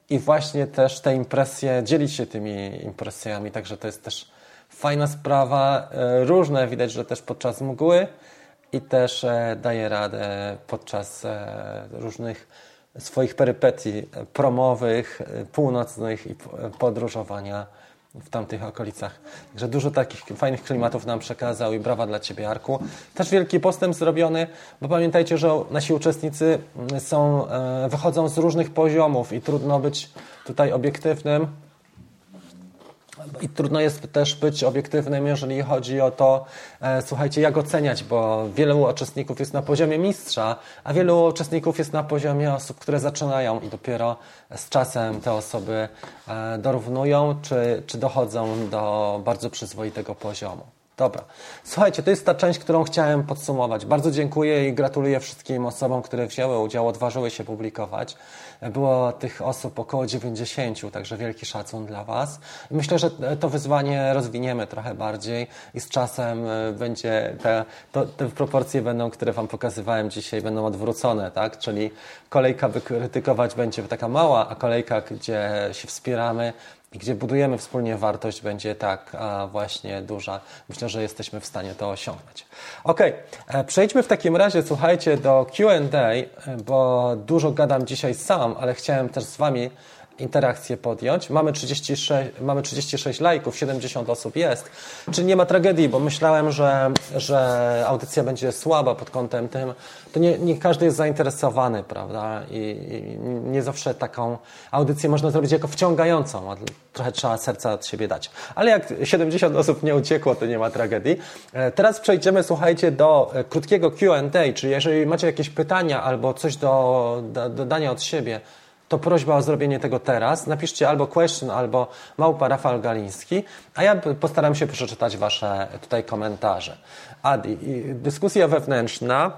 i właśnie też te impresje, dzielić się tymi impresjami, także to jest też fajna sprawa. E, różne widać, że też podczas mgły i też daje radę podczas różnych swoich perypetii promowych, północnych i podróżowania w tamtych okolicach. Także dużo takich fajnych klimatów nam przekazał i brawa dla Ciebie, Arku. Też wielki postęp zrobiony, bo pamiętajcie, że nasi uczestnicy są, e, wychodzą z różnych poziomów i trudno być tutaj obiektywnym i trudno jest też być obiektywnym, jeżeli chodzi o to, e, słuchajcie, jak oceniać, bo wielu uczestników jest na poziomie mistrza, a wielu uczestników jest na poziomie osób, które zaczynają i dopiero z czasem te osoby e, dorównują, czy, czy dochodzą do bardzo przyzwoitego poziomu. Dobra. Słuchajcie, to jest ta część, którą chciałem podsumować. Bardzo dziękuję i gratuluję wszystkim osobom, które wzięły udział, odważyły się publikować. Było tych osób około 90, także wielki szacun dla Was. Myślę, że to wyzwanie rozwiniemy trochę bardziej i z czasem e, będzie te, to, te proporcje będą, które Wam pokazywałem dzisiaj, będą odwrócone, tak? Czyli kolejka, by krytykować będzie taka mała, a kolejka, gdzie się wspieramy, gdzie budujemy wspólnie wartość, będzie tak właśnie duża. Myślę, że jesteśmy w stanie to osiągnąć. Ok, e, przejdźmy w takim razie, słuchajcie, do QA, bo dużo gadam dzisiaj sam, ale chciałem też z Wami interakcję podjąć. Mamy 36, mamy 36 lajków, 70 osób jest. Czyli nie ma tragedii, bo myślałem, że, że audycja będzie słaba pod kątem tym. To nie, nie każdy jest zainteresowany, prawda? I, I, nie zawsze taką audycję można zrobić jako wciągającą, trochę trzeba serca od siebie dać. Ale jak 70 osób nie uciekło, to nie ma tragedii. E, teraz przejdziemy, słuchajcie, do e, krótkiego Q&A, czyli jeżeli macie jakieś pytania albo coś do, do dodania od siebie, to prośba o zrobienie tego teraz. Napiszcie albo question, albo małpa Rafał Galiński, a ja postaram się przeczytać Wasze tutaj komentarze. Adi, dyskusja wewnętrzna.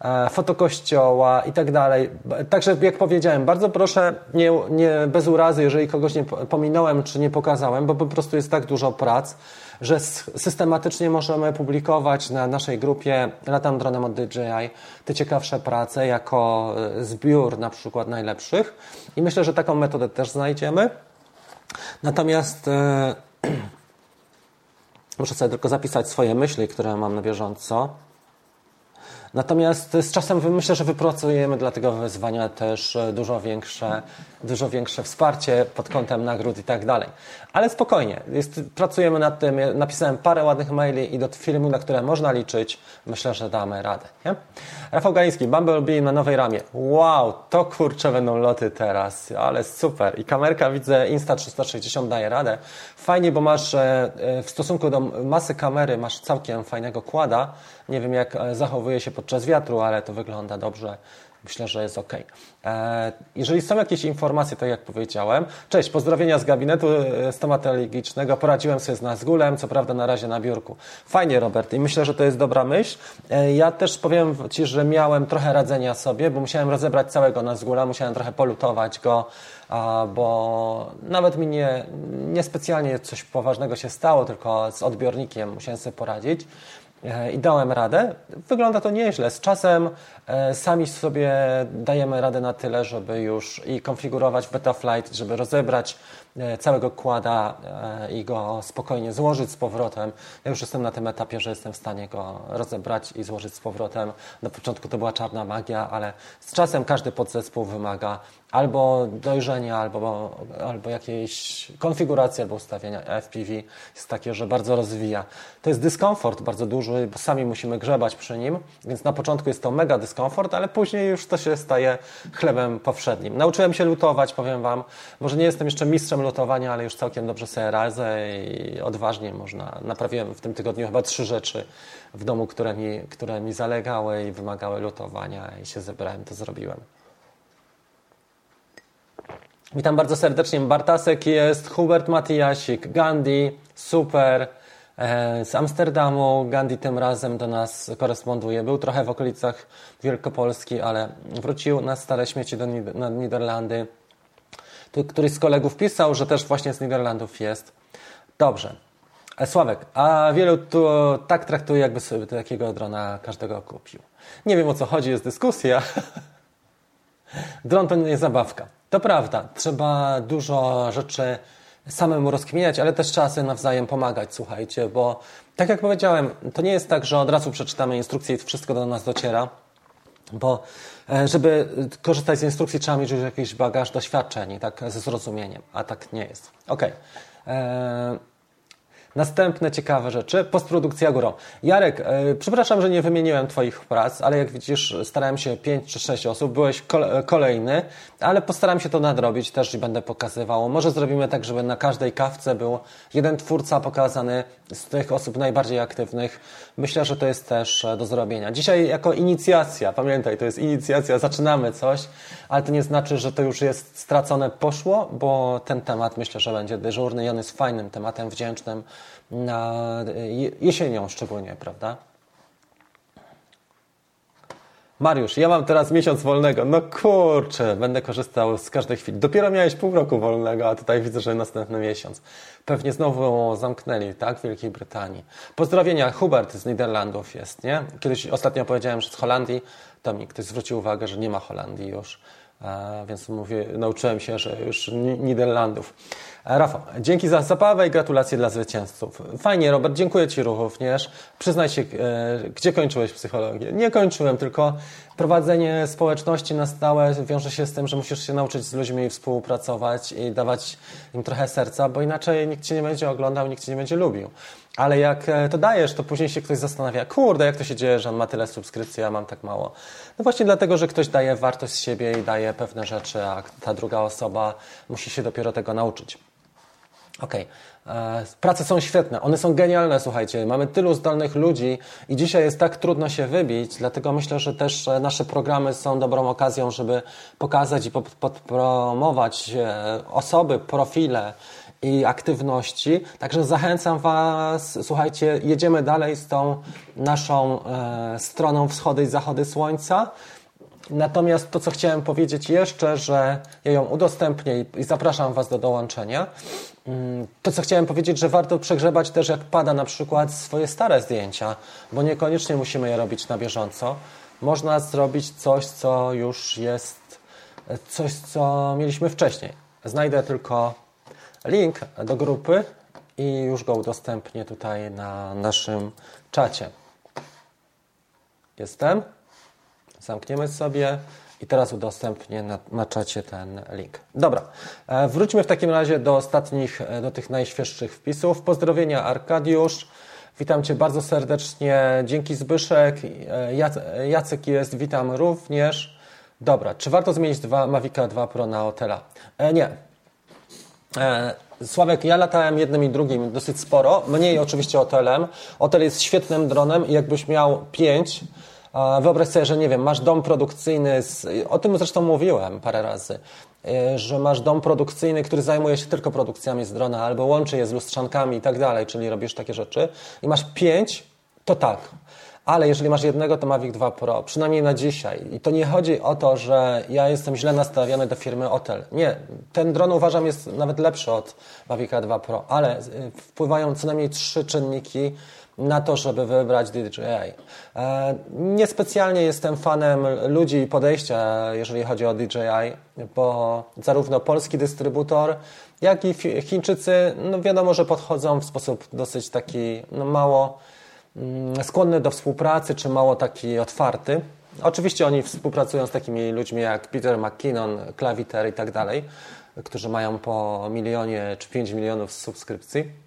e, fotokościoła i tak dalej. Także jak powiedziałem, bardzo proszę nie, nie bez urazy, jeżeli kogoś nie pominąłem czy nie pokazałem, bo po prostu jest tak dużo prac, że systematycznie możemy publikować na naszej grupie Latam Dronem od DJI te ciekawsze prace jako e, zbiór na przykład najlepszych i myślę, że taką metodę też znajdziemy. Natomiast e, muszę sobie tylko zapisać swoje myśli, które mam na bieżąco. Natomiast z czasem myślę, że wypracujemy dla tego wyzwania też e, dużo większe, dużo większe wsparcie pod kątem nagród i tak dalej. Ale spokojnie, jest, pracujemy nad tym. napisałem parę ładnych maili i do filmu, na które można liczyć, myślę, że damy radę. Nie? Rafał Galiński, Bumblebee na nowej ramie. Wow, to kurcze będą loty teraz, ale super. I kamerka widzę Insta360 daje radę. Fajnie, bo masz e, e, w stosunku do masy kamery masz całkiem fajnego kłada. Nie wiem jak zachowuje się podczas wiatru, ale to wygląda dobrze. Myślę, że jest ok. E, jeżeli są jakieś informacje, tak jak powiedziałem, cześć, pozdrowienia z gabinetu e, stomatologicznego. Poradziłem sobie z Nazgulem, co prawda na razie na biurku. Fajnie, Robert, i myślę, że to jest dobra myśl. E, ja też powiem Ci, że miałem trochę radzenia sobie, bo musiałem rozebrać całego Nazgula, musiałem trochę polutować go, bo nawet mi nie, niespecjalnie coś poważnego się stało, tylko z odbiornikiem musiałem sobie poradzić. E, i dałem radę. Wygląda to nieźle. Z czasem e, sami sobie dajemy radę na tyle, żeby już i konfigurować Betaflight, żeby rozebrać całego kłada i go spokojnie złożyć z powrotem. Ja już jestem na tym etapie, że jestem w stanie go rozebrać i złożyć z powrotem. Na początku to była czarna magia, ale z czasem każdy podzespół wymaga albo dojrzenia, albo, albo jakiejś konfiguracji, albo ustawienia FPV jest takie, że bardzo rozwija. To jest dyskomfort bardzo duży, bo sami musimy grzebać przy nim, więc na początku jest to mega dyskomfort, ale później już to się staje chlebem powszednim. Nauczyłem się lutować, powiem Wam. Może nie jestem jeszcze mistrzem lutowania, ale już całkiem dobrze sobie radzę i odważnie można. Naprawiłem w tym tygodniu chyba trzy rzeczy w domu, które mi, które mi zalegały i wymagały lutowania i się zebrałem, to zrobiłem. Witam bardzo serdecznie. Bartasek jest, Hubert Matijasik, Gandhi, super. E, z Amsterdamu Gandhi tym razem do nas koresponduje. Był trochę w okolicach Wielkopolski, ale wrócił na stare śmieci do na Niderlandy. Tu któryś z kolegów pisał, że też właśnie z Niderlandów jest. Dobrze. E, Sławek, a wielu tu tak traktuje, jakby sobie takiego drona każdego kupił. Nie wiem o co chodzi, jest dyskusja. Dron to nie zabawka. To prawda, trzeba dużo rzeczy samemu rozkminiać, ale też trzeba sobie nawzajem pomagać, słuchajcie, bo tak jak powiedziałem, to nie jest tak, że od razu przeczytamy instrukcję i wszystko do nas dociera, bo żeby korzystać z instrukcji trzeba mieć już jakiś bagaż doświadczeń, tak ze zrozumieniem, a tak nie jest. Ok. Eee... Następne ciekawe rzeczy. Postprodukcja górą. Jarek, e, przepraszam, że nie wymieniłem Twoich prac, ale jak widzisz, starałem się 5 czy 6 osób. Byłeś kolejny, ale postaram się to nadrobić też i będę pokazywał. Może zrobimy tak, żeby na każdej kawce był jeden twórca pokazany z tych osób najbardziej aktywnych. Myślę, że to jest też e, do zrobienia. Dzisiaj jako inicjacja, pamiętaj, to jest inicjacja, zaczynamy coś, ale to nie znaczy, że to już jest stracone, poszło, bo ten temat myślę, że będzie dyżurny i on jest fajnym tematem, wdzięcznym na jesienią szczególnie, prawda? Mariusz, ja mam teraz miesiąc wolnego. No kurczę, będę korzystał z każdej chwili. Dopiero miałeś pół roku wolnego, a tutaj widzę, że następny miesiąc. Pewnie znowu zamknęli, tak? W Wielkiej Brytanii. Pozdrowienia, Hubert z Niderlandów jest, nie? Kiedyś ostatnio powiedziałem, że z Holandii, to mi ktoś zwrócił uwagę, że nie ma Holandii już. Więc mówię, nauczyłem się, że już Niderlandów. Rafał, dzięki za zabawę i gratulacje dla zwycięzców. Fajnie, Robert, dziękuję Ci również. Przyznaj się, e, gdzie kończyłeś psychologię? Nie kończyłem, tylko prowadzenie społeczności na stałe wiąże się z tym, że musisz się nauczyć z ludźmi współpracować i dawać im trochę serca, bo inaczej nikt Cię nie będzie oglądał, nikt Cię nie będzie lubił. Ale jak e, to dajesz, to później się ktoś zastanawia, kurde, jak to się dzieje, że on ma tyle subskrypcji, a mam tak mało. No właśnie dlatego, że ktoś daje wartość z siebie i daje pewne rzeczy, a ta druga osoba musi się dopiero tego nauczyć. Okej. Okay. E, prace są świetne, one są genialne, słuchajcie. Mamy tylu zdolnych ludzi i dzisiaj jest tak trudno się wybić, dlatego myślę, że też e, nasze programy są dobrą okazją, żeby pokazać i podpromować osoby, profile i aktywności. Także zachęcam Was, słuchajcie, jedziemy dalej z tą naszą e, stroną wschody i zachody słońca. Natomiast to, co chciałem powiedzieć jeszcze, że ja ją udostępnię i zapraszam Was do dołączenia. Mm, to, co chciałem powiedzieć, że warto przegrzebać też, jak pada na przykład swoje stare zdjęcia, bo niekoniecznie musimy je robić na bieżąco. Można zrobić coś, co już jest, coś, co mieliśmy wcześniej. Znajdę tylko link do grupy i już go udostępnię tutaj na naszym czacie. Jestem. Zamkniemy sobie i teraz udostępnię na, na czacie ten link. Dobra, e, wróćmy w takim razie do ostatnich, e, do tych najświeższych wpisów. Pozdrowienia Arkadiusz. Witam Cię bardzo serdecznie. Dzięki Zbyszek. E, Jacek jest, witam również. Dobra, czy warto zmienić dwa Mavica 2 Pro na Otela? E, nie. E, Sławek, ja latałem jednym i drugim dosyć sporo. Mniej oczywiście Otelem. Otel jest świetnym dronem i jakbyś miał pięć, Wyobraź sobie, że nie wiem, masz dom produkcyjny, z, o tym zresztą mówiłem parę razy, e, że masz dom produkcyjny, który zajmuje się tylko produkcjami z drona, albo łączy je z lustrzankami i tak dalej, czyli robisz takie rzeczy i masz pięć, to tak. Ale jeżeli masz jednego, to Mavic 2 Pro, przynajmniej na dzisiaj. I to nie chodzi o to, że ja jestem źle nastawiony do firmy Otel. Nie, ten dron uważam jest nawet lepszy od Mavica 2 Pro, ale e, wpływają co najmniej trzy czynniki, na to, żeby wybrać DJI. E, niespecjalnie jestem fanem ludzi i podejścia, jeżeli chodzi o DJI, bo zarówno polski dystrybutor, jak i Chińczycy, no wiadomo, że podchodzą w sposób dosyć taki no mało mm, skłonny do współpracy, czy mało taki otwarty. Oczywiście oni współpracują z takimi ludźmi jak Peter McKinnon, Klawiter i tak dalej, którzy mają po milionie czy 5 milionów subskrypcji.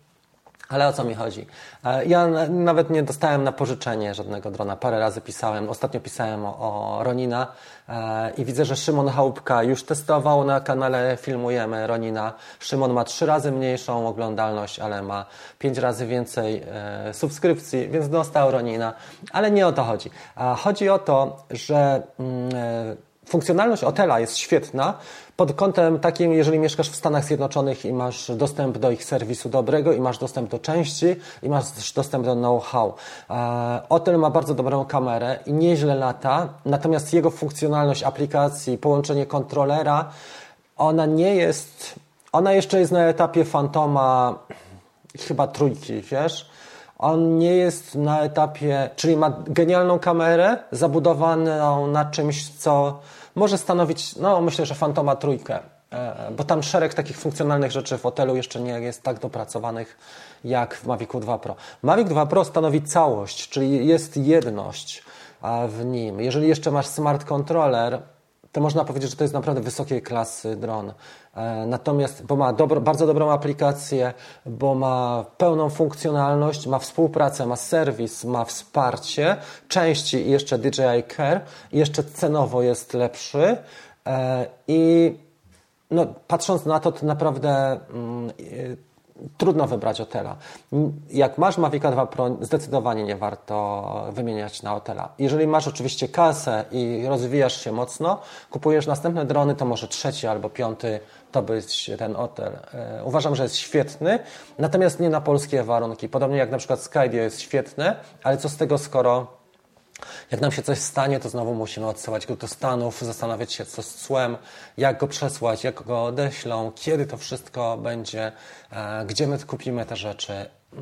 Ale o co mi chodzi? E, ja nawet nie dostałem na pożyczenie żadnego drona. Parę razy pisałem. Ostatnio pisałem o, o Ronina e, i widzę, że Szymon Chałupka już testował na kanale Filmujemy Ronina. Szymon ma trzy razy mniejszą oglądalność, ale ma pięć razy więcej e, subskrypcji, więc dostał Ronina. Ale nie o to chodzi. Chodzi o to, że mm, funkcjonalność Otela jest świetna, pod kątem takim, jeżeli mieszkasz w Stanach Zjednoczonych i masz dostęp do ich serwisu dobrego i masz dostęp do części i masz dostęp do know-how. E, Otel ma bardzo dobrą kamerę i nieźle lata, natomiast jego funkcjonalność aplikacji, połączenie kontrolera, ona nie jest, ona jeszcze jest na etapie Fantoma chyba trójki, wiesz? On nie jest na etapie, czyli ma genialną kamerę zabudowaną na czymś, co może stanowić, no myślę, że Fantoma trójkę, e, bo tam szereg takich funkcjonalnych rzeczy w hotelu jeszcze nie jest tak dopracowanych jak w Mavicu 2 Pro. Mavic 2 Pro stanowi całość, czyli jest jedność w nim. Jeżeli jeszcze masz smart controller, to można powiedzieć, że to jest naprawdę wysokiej klasy dron. E, natomiast, bo ma dobro, bardzo dobrą aplikację, bo ma pełną funkcjonalność, ma współpracę, ma serwis, ma wsparcie, części i jeszcze DJI Care, jeszcze cenowo jest lepszy. E, I no, patrząc na to, to naprawdę mm, trudno wybrać Otela. Jak masz Mavica 2 Pro, zdecydowanie nie warto wymieniać na Otela. Jeżeli masz oczywiście kasę i rozwijasz się mocno, kupujesz następne drony, to może trzeci albo piąty to być ten Otel. E, uważam, że jest świetny, natomiast nie na polskie warunki. Podobnie jak na przykład Skydio jest świetne, ale co z tego, skoro jak nam się coś stanie, to znowu musimy odsyłać go do Stanów, zastanawiać się, co z cłem, jak go przesłać, jak go odeślą, kiedy to wszystko będzie, e, gdzie my kupimy te rzeczy.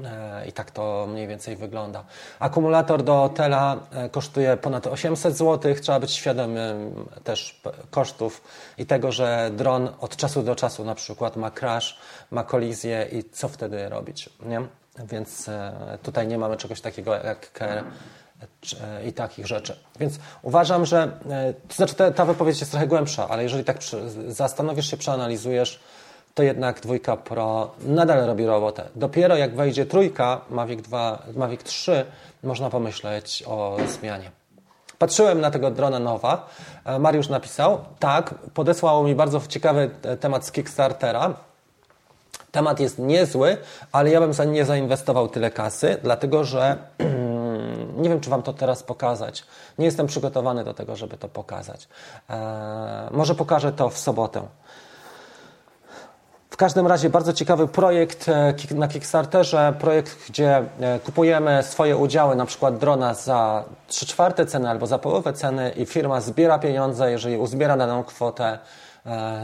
E, I tak to mniej więcej wygląda. Akumulator do hotela e, kosztuje ponad 800 zł. Trzeba być świadomym też kosztów i tego, że dron od czasu do czasu na przykład ma crash, ma kolizję i co wtedy robić. Nie? Więc tutaj nie mamy czegoś takiego jak i takich rzeczy. Więc uważam, że e, to znaczy ta, ta wypowiedź jest trochę głębsza, ale jeżeli tak zastanowisz się, przeanalizujesz, to jednak dwójka Pro nadal robi robotę. Dopiero jak wejdzie trójka, Mavic 2, Mavic 3, można pomyśleć o zmianie. Patrzyłem na tego drona Nowa. E, Mariusz napisał, tak, podesłał mi bardzo ciekawy temat z Kickstartera. Temat jest niezły, ale ja bym nie zainwestował tyle kasy, dlatego że Nie wiem, czy Wam to teraz pokazać. Nie jestem przygotowany do tego, żeby to pokazać. Eee, może pokażę to w sobotę. W każdym razie bardzo ciekawy projekt e, na Kickstarterze, projekt, gdzie e, kupujemy swoje udziały, na przykład drona za 3 czwarte ceny albo za połowę ceny i firma zbiera pieniądze, jeżeli uzbiera daną kwotę,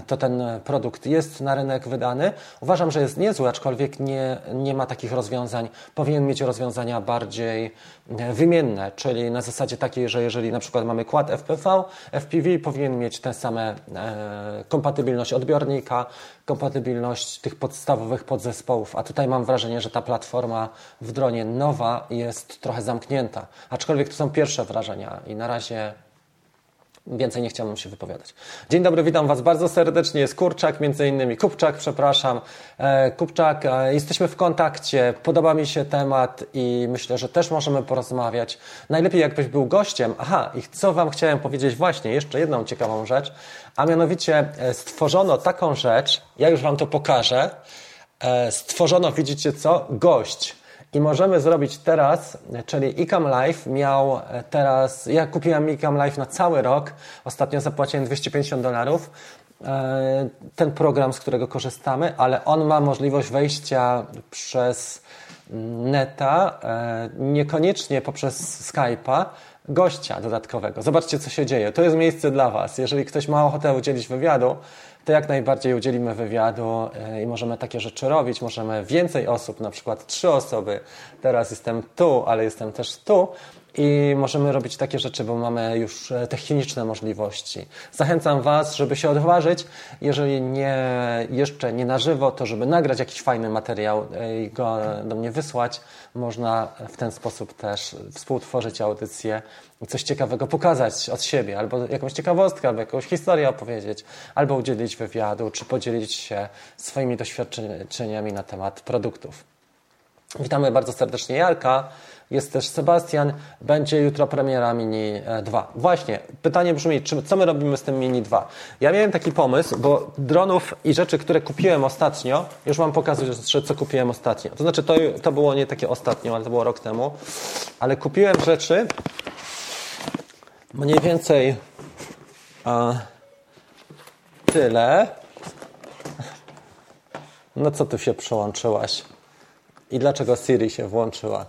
to ten produkt jest na rynek wydany. Uważam, że jest niezły, aczkolwiek nie, nie ma takich rozwiązań. Powinien mieć rozwiązania bardziej e, wymienne, czyli na zasadzie takiej, że jeżeli na przykład mamy kład FPV, FPV powinien mieć tę samą e, kompatybilność odbiornika, kompatybilność tych podstawowych podzespołów, a tutaj mam wrażenie, że ta platforma w dronie nowa jest trochę zamknięta. Aczkolwiek to są pierwsze wrażenia i na razie Więcej nie chciałbym się wypowiadać. Dzień dobry, witam Was bardzo serdecznie. Jest Kurczak, między innymi Kupczak, przepraszam. E, Kupczak, e, jesteśmy w kontakcie, podoba mi się temat i myślę, że też możemy porozmawiać. Najlepiej jakbyś był gościem. Aha, i co Wam chciałem powiedzieć właśnie, jeszcze jedną ciekawą rzecz, a mianowicie e, stworzono taką rzecz, ja już Wam to pokażę, stworzono, widzicie co? Gość i możemy zrobić teraz, czyli Ecam Life miał teraz, ja kupiłem Ecam Life na cały rok, ostatnio zapłaciłem 250 dolarów, e, ten program, z którego korzystamy, ale on ma możliwość wejścia przez neta, e, niekoniecznie poprzez Skype'a, gościa dodatkowego. Zobaczcie, co się dzieje. To jest miejsce dla Was. Jeżeli ktoś ma ochotę udzielić wywiadu, to jak najbardziej udzielimy wywiadu e, i możemy takie rzeczy robić. Możemy więcej osób, na przykład trzy osoby. Teraz jestem tu, ale jestem też tu. I możemy robić takie rzeczy, bo mamy już e, techniczne możliwości. Zachęcam Was, żeby się odważyć. Jeżeli nie, jeszcze nie na żywo, to żeby nagrać jakiś fajny materiał e, i go do mnie wysłać. Można w ten sposób też współtworzyć audycję i coś ciekawego pokazać od siebie, albo jakąś ciekawostkę, albo jakąś historię opowiedzieć, albo udzielić wywiadu, czy podzielić się swoimi doświadczeniami na temat produktów. Witamy bardzo serdecznie Jarka. Jest też Sebastian. Będzie jutro premiera Mini 2. E, Właśnie, pytanie brzmi, czy, co my robimy z tym Mini 2? Ja miałem taki pomysł, bo dronów i rzeczy, które kupiłem ostatnio, już Wam pokazuję, co kupiłem ostatnio. To znaczy, to, to było nie takie ostatnio, ale to było rok temu. Ale kupiłem rzeczy mniej więcej a, tyle. No co tu się przełączyłaś? I dlaczego Siri się włączyła?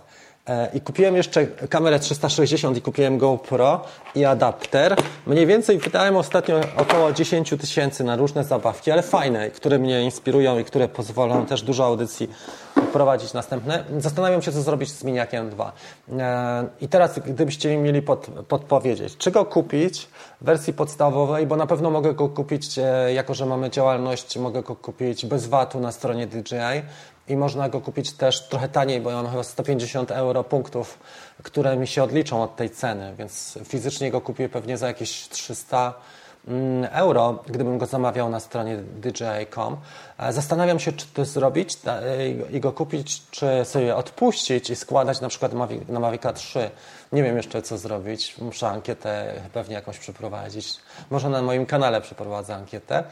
E, I kupiłem jeszcze kamerę 360 i kupiłem GoPro i adapter. Mniej więcej wydałem ostatnio około 10 tysięcy na różne zabawki, ale fajne, które mnie inspirują i które pozwolą też dużo audycji prowadzić następne. Zastanawiam się, co zrobić z Miniakiem 2. E, I teraz, gdybyście mi mieli pod, podpowiedzieć, czy go kupić w wersji podstawowej, bo na pewno mogę go kupić, e, jako że mamy działalność, mogę go kupić bez VAT-u na stronie DJI, i można go kupić też trochę taniej, bo ja mam chyba 150 euro punktów, które mi się odliczą od tej ceny, więc fizycznie go kupię pewnie za jakieś 300 mm, euro, gdybym go zamawiał na stronie DJI.com. E, zastanawiam się, czy to zrobić i go kupić, czy sobie odpuścić i składać na przykład na Mavica 3 nie wiem jeszcze, co zrobić. Muszę ankietę pewnie jakąś przeprowadzić. Może na moim kanale przeprowadzę ankietę.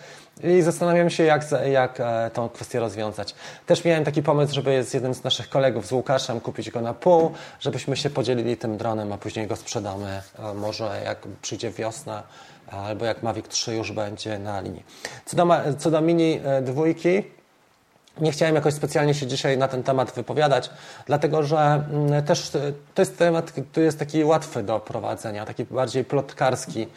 I zastanawiam się, jak, jak e, tą kwestię rozwiązać. Też miałem taki pomysł, żeby z jednym z naszych kolegów, z Łukaszem, kupić go na pół, żebyśmy się podzielili tym dronem, a później go sprzedamy. E, może jak przyjdzie wiosna, albo jak Mavic 3 już będzie na linii. Co do, co do mini e, dwójki, nie chciałem jakoś specjalnie się dzisiaj na ten temat wypowiadać, dlatego że mm, też to jest temat, który jest taki łatwy do prowadzenia, taki bardziej plotkarski.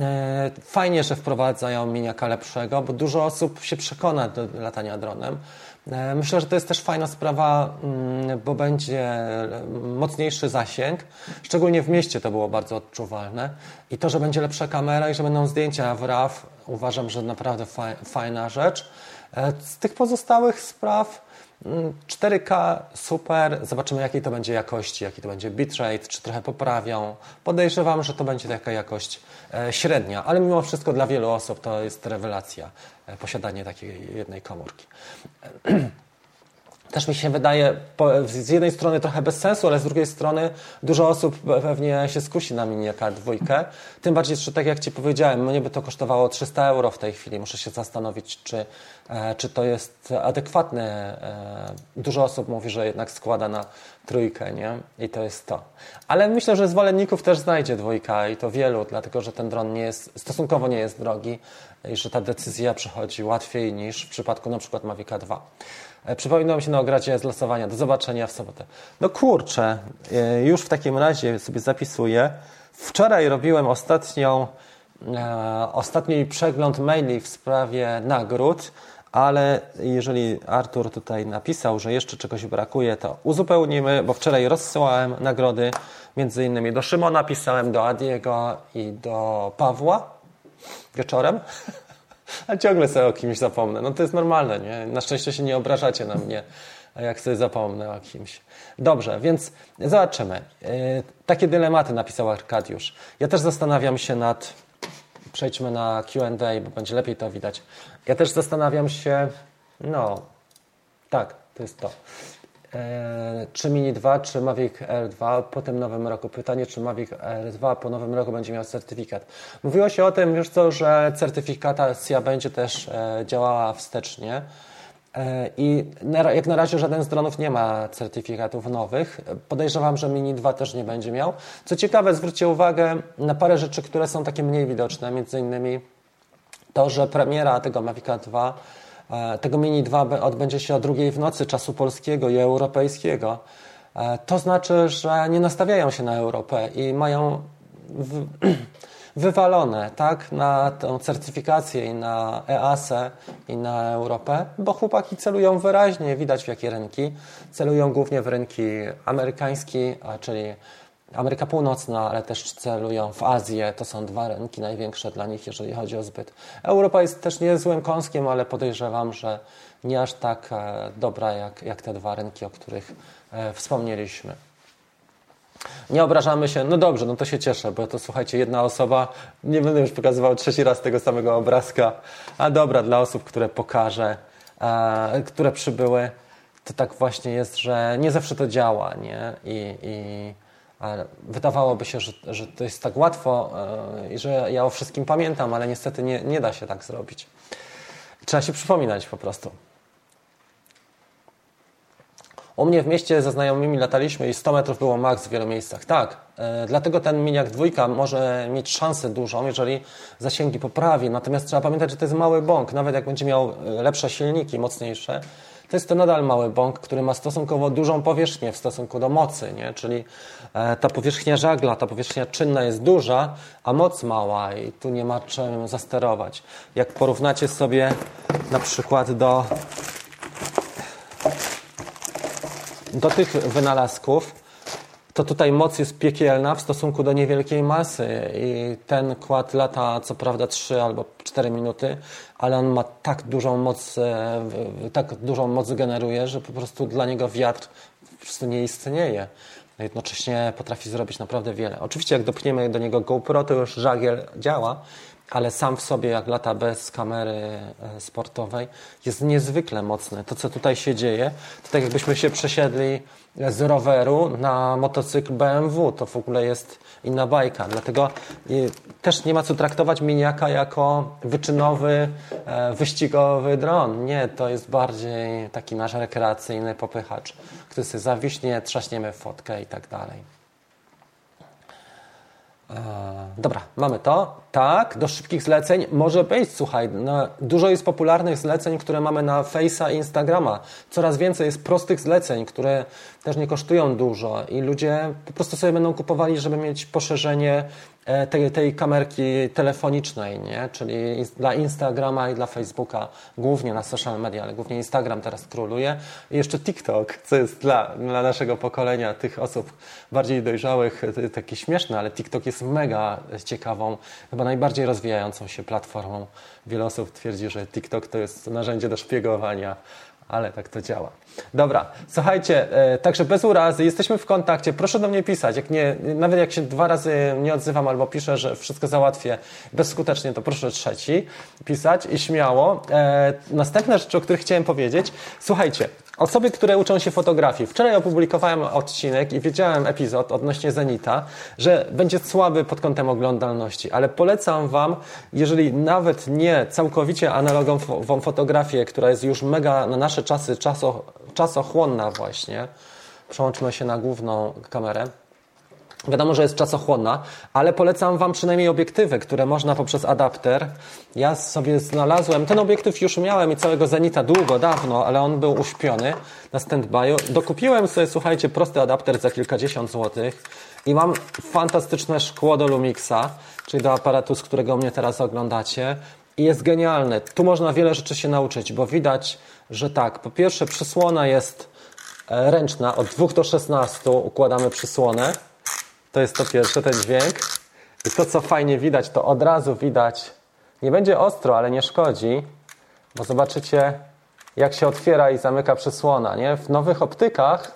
E, fajnie, że wprowadzają miniaka lepszego, bo dużo osób się przekona do latania dronem. E, myślę, że to jest też fajna sprawa, mm, bo będzie mocniejszy zasięg. Szczególnie w mieście to było bardzo odczuwalne. I to, że będzie lepsza kamera i że będą zdjęcia w RAW, uważam, że naprawdę fajna rzecz. E, z tych pozostałych spraw 4K mm, super, zobaczymy jakiej to będzie jakości, jaki to będzie bitrate, czy trochę poprawią. Podejrzewam, że to będzie taka jakość e, średnia, ale mimo wszystko dla wielu osób to jest rewelacja e, posiadanie takiej jednej komórki. też mi się wydaje z jednej strony trochę bez sensu, ale z drugiej strony dużo osób pewnie się skusi na Mini dwójkę. Tym bardziej, że tak jak Ci powiedziałem, mnie by to kosztowało 300 euro w tej chwili. Muszę się zastanowić, czy, e, czy to jest adekwatne. E, dużo osób mówi, że jednak składa na trójkę, nie? I to jest to. Ale myślę, że zwolenników też znajdzie dwójka i to wielu, dlatego że ten dron nie jest, stosunkowo nie jest drogi i że ta decyzja przychodzi łatwiej niż w przypadku na przykład Mavica 2. E, Przypominam się na ogradzie z losowania. Do zobaczenia w sobotę. No kurczę, e, już w takim razie sobie zapisuję. Wczoraj robiłem ostatnią, e, ostatni przegląd maili w sprawie nagród, ale jeżeli Artur tutaj napisał, że jeszcze czegoś brakuje, to uzupełnimy, bo wczoraj rozsyłałem nagrody między innymi do Szymona, pisałem do Adiego i do Pawła wieczorem. A ciągle sobie o kimś zapomnę. No to jest normalne, nie? Na szczęście się nie obrażacie na mnie, jak sobie zapomnę o kimś. Dobrze, więc zobaczymy. Yy, takie dylematy napisał Arkadiusz. Ja też zastanawiam się nad... Przejdźmy na Q&A, bo będzie lepiej to widać. Ja też zastanawiam się... No, tak, to jest to. E, czy Mini 2, czy Mavic R2 po tym nowym roku. Pytanie, czy Mavic R2 po nowym roku będzie miał certyfikat. Mówiło się o tym, wiesz co, że certyfikacja będzie też e, działała wstecznie. E, I jak na razie żaden z dronów nie ma certyfikatów nowych. Podejrzewam, że Mini 2 też nie będzie miał. Co ciekawe, zwróćcie uwagę na parę rzeczy, które są takie mniej widoczne. Między innymi to, że premiera tego Mavica 2 E, tego Mini 2 odbędzie się o drugiej w nocy czasu polskiego i europejskiego. E, to znaczy, że nie nastawiają się na Europę i mają wywalone tak, na tę certyfikację i na EASę i na Europę, bo chłopaki celują wyraźnie, widać w jakie rynki. Celują głównie w rynki amerykański, czyli Ameryka Północna, ale też celują w Azję. To są dwa rynki największe dla nich, jeżeli chodzi o zbyt. Europa jest też niezłym kąskiem, ale podejrzewam, że nie aż tak e, dobra jak, jak te dwa rynki, o których e, wspomnieliśmy. Nie obrażamy się, no dobrze, no to się cieszę, bo to słuchajcie, jedna osoba, nie będę już pokazywał trzeci raz tego samego obrazka, a dobra, dla osób, które pokażę, e, które przybyły, to tak właśnie jest, że nie zawsze to działa, nie? I, i Wydawałoby się, że, że to jest tak łatwo e, i że ja o wszystkim pamiętam, ale niestety nie, nie da się tak zrobić. Trzeba się przypominać po prostu. U mnie w mieście ze znajomymi lataliśmy i 100 metrów było maks w wielu miejscach. Tak, e, dlatego ten Miniak dwójka może mieć szansę dużą, jeżeli zasięgi poprawi. Natomiast trzeba pamiętać, że to jest mały bąk. Nawet jak będzie miał e, lepsze silniki, mocniejsze, to jest to nadal mały bąk, który ma stosunkowo dużą powierzchnię w stosunku do mocy, nie? czyli ta powierzchnia żagla, ta powierzchnia czynna jest duża, a moc mała i tu nie ma czym zasterować. Jak porównacie sobie na przykład do, do tych wynalazków, to tutaj moc jest piekielna w stosunku do niewielkiej masy i ten kład lata co prawda 3 albo 4 minuty, ale on ma tak dużą moc, e, tak dużą moc generuje, że po prostu dla niego wiatr po prostu nie istnieje. Jednocześnie potrafi zrobić naprawdę wiele. Oczywiście jak dopniemy do niego GoPro, to już żagiel działa, ale sam w sobie, jak lata bez kamery e, sportowej, jest niezwykle mocny. To, co tutaj się dzieje, to tak jakbyśmy się przesiedli z roweru na motocykl BMW. To w ogóle jest inna bajka. Dlatego też nie ma co traktować miniaka jako wyczynowy, e, wyścigowy dron. Nie, to jest bardziej taki nasz rekreacyjny popychacz, który zawiśnie, trzaśniemy fotkę i tak dalej. E, dobra, mamy to. Tak, do szybkich zleceń może być, słuchaj, no, dużo jest popularnych zleceń, które mamy na Face'a i Instagrama. Coraz więcej jest prostych zleceń, które też nie kosztują dużo i ludzie po prostu sobie będą kupowali, żeby mieć poszerzenie tej, tej kamerki telefonicznej, nie? czyli dla Instagrama i dla Facebooka, głównie na social media, ale głównie Instagram teraz króluje. I jeszcze TikTok, co jest dla, dla naszego pokolenia, tych osób bardziej dojrzałych, e, takie śmieszne, ale TikTok jest mega ciekawą, chyba najbardziej rozwijającą się platformą. Wiele osób twierdzi, że TikTok to jest narzędzie do szpiegowania ale tak to działa. Dobra, słuchajcie, e, także bez urazy, jesteśmy w kontakcie, proszę do mnie pisać, jak nie, nawet jak się dwa razy nie odzywam albo piszę, że wszystko załatwię bezskutecznie, to proszę trzeci pisać i śmiało. E, następna rzecz, o której chciałem powiedzieć, słuchajcie, Osoby, które uczą się fotografii. Wczoraj opublikowałem odcinek i wiedziałem epizod odnośnie Zenita, że będzie słaby pod kątem oglądalności, ale polecam Wam, jeżeli nawet nie całkowicie analogową fotografię, która jest już mega na nasze czasy czaso, czasochłonna właśnie, przełączmy się na główną kamerę, Wiadomo, że jest czasochłonna, ale polecam Wam przynajmniej obiektywy, które można poprzez adapter. Ja sobie znalazłem, ten obiektyw już miałem i całego Zenita długo, dawno, ale on był uśpiony na standby'u. Dokupiłem sobie, słuchajcie, prosty adapter za kilkadziesiąt złotych i mam fantastyczne szkło do Lumixa, czyli do aparatu, z którego mnie teraz oglądacie. I jest genialne. Tu można wiele rzeczy się nauczyć, bo widać, że tak, po pierwsze przysłona jest e, ręczna, od 2 do 16 układamy przysłonę. To jest to pierwsze, ten dźwięk. I to, co fajnie widać, to od razu widać, nie będzie ostro, ale nie szkodzi, bo zobaczycie, jak się otwiera i zamyka przysłona. Nie? W nowych optykach,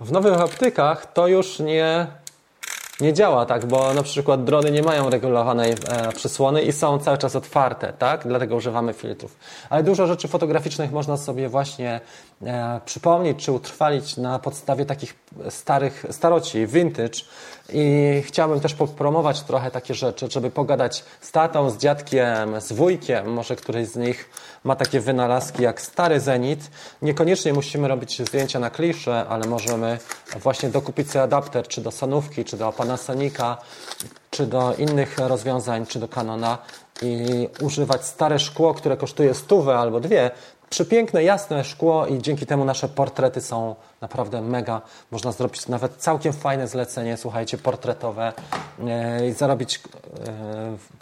w nowych optykach to już nie, nie działa tak, bo na przykład drony nie mają regulowanej e, przysłony i są cały czas otwarte, tak? Dlatego używamy filtrów. Ale dużo rzeczy fotograficznych można sobie właśnie e, przypomnieć czy utrwalić na podstawie takich starych staroci, vintage i chciałbym też popromować trochę takie rzeczy, żeby pogadać z tatą, z dziadkiem, z wujkiem, może któryś z nich ma takie wynalazki jak stary Zenit. Niekoniecznie musimy robić zdjęcia na klisze, ale możemy właśnie dokupić sobie adapter, czy do Sanówki, czy do Panasonica, czy do innych rozwiązań, czy do Canona i używać stare szkło, które kosztuje stówę albo dwie, przepiękne, jasne szkło i dzięki temu nasze portrety są naprawdę mega. Można zrobić nawet całkiem fajne zlecenie, słuchajcie, portretowe e, i zarobić e,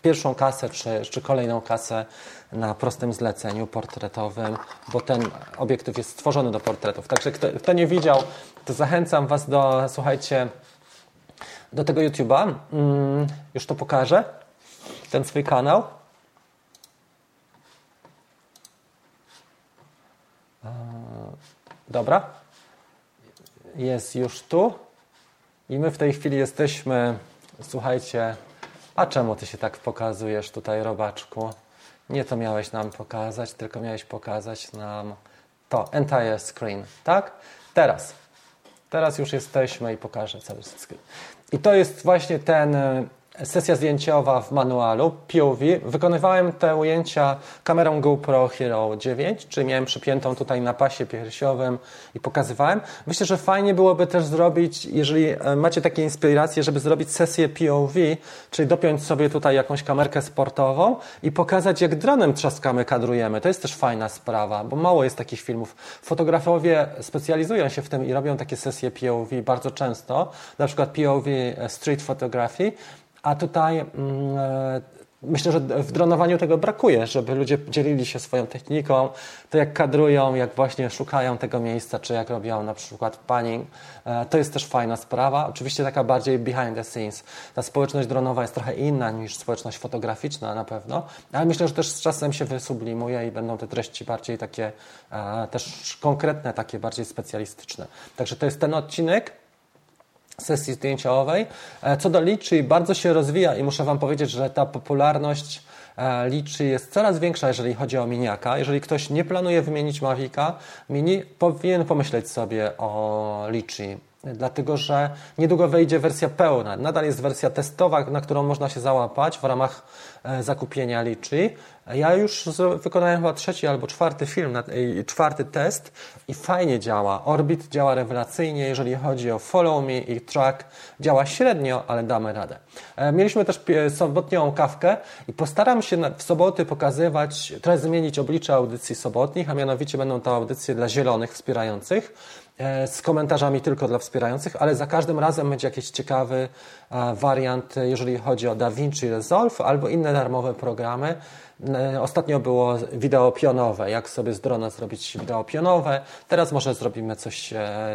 pierwszą kasę czy, czy kolejną kasę na prostym zleceniu portretowym, bo ten obiektyw jest stworzony do portretów. Także kto, kto nie widział, to zachęcam Was do, słuchajcie, do tego YouTube'a. Mm, już to pokażę, ten swój kanał. Dobra. Jest już tu. I my w tej chwili jesteśmy, słuchajcie, a czemu ty się tak pokazujesz tutaj, robaczku? Nie to miałeś nam pokazać, tylko miałeś pokazać nam to, entire screen, tak? Teraz. Teraz już jesteśmy i pokażę cały screen. I to jest właśnie ten sesja zdjęciowa w manualu POV. Wykonywałem te ujęcia kamerą GoPro Hero 9, czyli miałem przypiętą tutaj na pasie piersiowym i pokazywałem. Myślę, że fajnie byłoby też zrobić, jeżeli e, macie takie inspiracje, żeby zrobić sesję POV, czyli dopiąć sobie tutaj jakąś kamerkę sportową i pokazać, jak dronem trzaskamy, kadrujemy. To jest też fajna sprawa, bo mało jest takich filmów. Fotografowie specjalizują się w tym i robią takie sesje POV bardzo często, na przykład POV e, Street Photography, a tutaj mm, e, myślę, że w dronowaniu tego brakuje, żeby ludzie dzielili się swoją techniką, to jak kadrują, jak właśnie szukają tego miejsca, czy jak robią na przykład panning. E, to jest też fajna sprawa. Oczywiście taka bardziej behind the scenes. Ta społeczność dronowa jest trochę inna niż społeczność fotograficzna na pewno, ale myślę, że też z czasem się wysublimuje i będą te treści bardziej takie e, też konkretne, takie bardziej specjalistyczne. Także to jest ten odcinek sesji zdjęciowej. E, co do Liczy, bardzo się rozwija i muszę Wam powiedzieć, że ta popularność e, Liczy jest coraz większa, jeżeli chodzi o miniaka. Jeżeli ktoś nie planuje wymienić Mavica Mini, powinien pomyśleć sobie o Liczy dlatego że niedługo wejdzie wersja pełna. Nadal jest wersja testowa, na którą można się załapać w ramach e, zakupienia Liczy. Ja już wykonałem chyba trzeci albo czwarty film, czwarty test i fajnie działa. Orbit działa rewelacyjnie, jeżeli chodzi o Follow Me i Track. Działa średnio, ale damy radę. E, mieliśmy też sobotnią kawkę i postaram się w soboty pokazywać, trochę zmienić oblicze audycji sobotnich, a mianowicie będą to audycje dla zielonych wspierających z komentarzami tylko dla wspierających, ale za każdym razem będzie jakiś ciekawy e, wariant, jeżeli chodzi o DaVinci Resolve albo inne darmowe programy. E, ostatnio było wideo pionowe, jak sobie z drona zrobić wideo pionowe. Teraz może zrobimy coś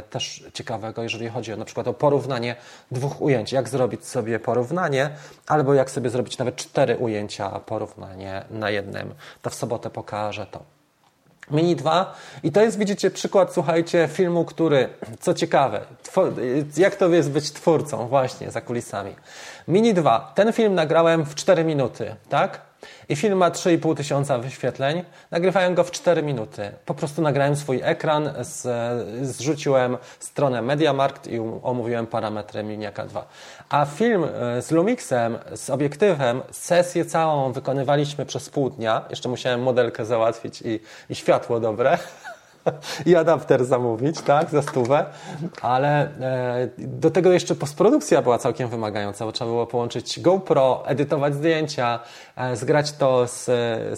też ciekawego, jeżeli chodzi o na przykład o porównanie dwóch ujęć. Jak zrobić sobie porównanie, albo jak sobie zrobić nawet cztery ujęcia porównanie na jednym. To w sobotę pokażę to. Mini 2 i to jest, widzicie, przykład, słuchajcie, filmu, który, co ciekawe, jak to jest być twórcą właśnie za kulisami. Mini 2, ten film nagrałem w 4 minuty, tak? I film ma 3,5 tysiąca wyświetleń. Nagrywałem go w 4 minuty. Po prostu nagrałem swój ekran, z, zrzuciłem stronę MediaMarkt i omówiłem parametry Miniaka 2. A film e, z Lumixem, z obiektywem, sesję całą wykonywaliśmy przez pół dnia. Jeszcze musiałem modelkę załatwić i, i światło dobre. i adapter zamówić, tak, za stówę, ale e, do tego jeszcze postprodukcja była całkiem wymagająca, bo trzeba było połączyć GoPro, edytować zdjęcia, e, zgrać to z,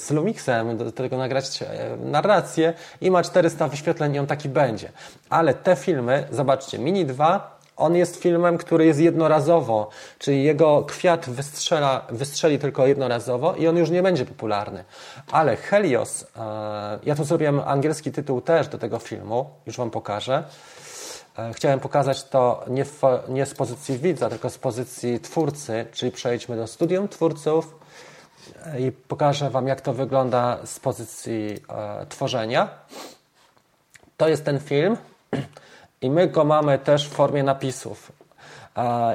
z Lumixem, do tego nagrać e, narrację i ma 400 wyświetleń i on taki będzie. Ale te filmy, zobaczcie, Mini 2 on jest filmem, który jest jednorazowo, czyli jego kwiat wystrzela, wystrzeli tylko jednorazowo i on już nie będzie popularny. Ale Helios, e, ja tu zrobiłem angielski tytuł też do tego filmu, już Wam pokażę. E, chciałem pokazać to nie, w, nie z pozycji widza, tylko z pozycji twórcy, czyli przejdźmy do studium twórców e, i pokażę Wam, jak to wygląda z pozycji tworzenia. To jest ten film. I my go mamy też w formie napisów.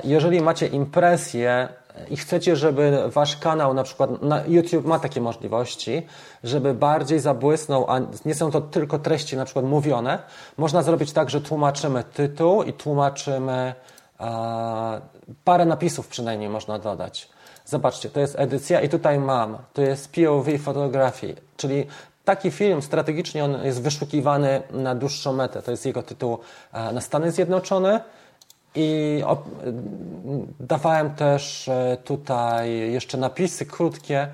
Jeżeli macie impresję i chcecie, żeby wasz kanał, na przykład na YouTube ma takie możliwości, żeby bardziej zabłysnął, a nie są to tylko treści na przykład mówione, można zrobić tak, że tłumaczymy tytuł i tłumaczymy parę napisów przynajmniej można dodać. Zobaczcie, to jest edycja i tutaj mam, to jest POV fotografii, czyli Taki film strategicznie on jest wyszukiwany na dłuższą metę. To jest jego tytuł e, na Stany Zjednoczone. I dawałem też e, tutaj jeszcze napisy krótkie.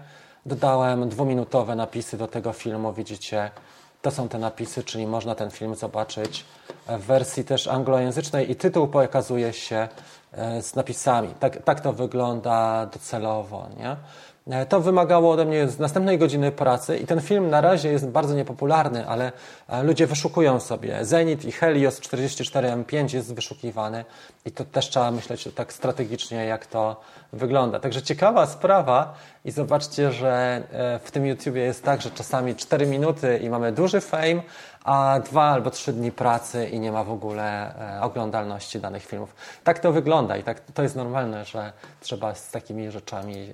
Dodałem dwuminutowe napisy do tego filmu. Widzicie, to są te napisy, czyli można ten film zobaczyć w wersji też anglojęzycznej i tytuł pokazuje się e, z napisami. Tak, tak to wygląda docelowo. Nie? E, to wymagało ode mnie następnej godziny pracy i ten film na razie jest bardzo niepopularny, ale e, ludzie wyszukują sobie. Zenit i Helios 44M5 jest wyszukiwany i to też trzeba myśleć tak strategicznie, jak to wygląda. Także ciekawa sprawa i zobaczcie, że e, w tym YouTubie jest tak, że czasami 4 minuty i mamy duży fame, a dwa albo trzy dni pracy i nie ma w ogóle e, oglądalności danych filmów. Tak to wygląda i tak, to jest normalne, że trzeba z takimi rzeczami,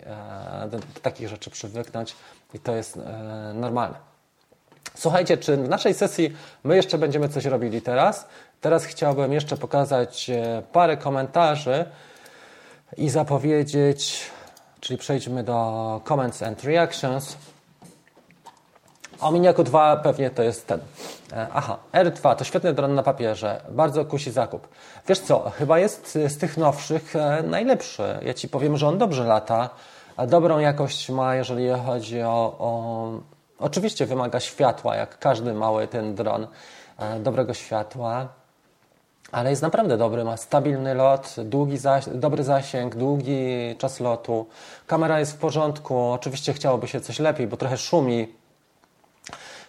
e, do, takich rzeczy przywyknąć i to jest e, normalne. Słuchajcie, czy w naszej sesji my jeszcze będziemy coś robili teraz? Teraz chciałbym jeszcze pokazać parę komentarzy i zapowiedzieć, czyli przejdźmy do Comments and Reactions. O Miniaku 2 pewnie to jest ten. E, aha, R2 to świetny dron na papierze, bardzo kusi zakup. Wiesz co, chyba jest z tych nowszych e, najlepszy. Ja Ci powiem, że on dobrze lata, dobrą jakość ma, jeżeli chodzi o, o... Oczywiście wymaga światła, jak każdy mały ten dron, e, dobrego światła, ale jest naprawdę dobry, ma stabilny lot, długi zas dobry zasięg, długi czas lotu. Kamera jest w porządku, oczywiście chciałoby się coś lepiej, bo trochę szumi,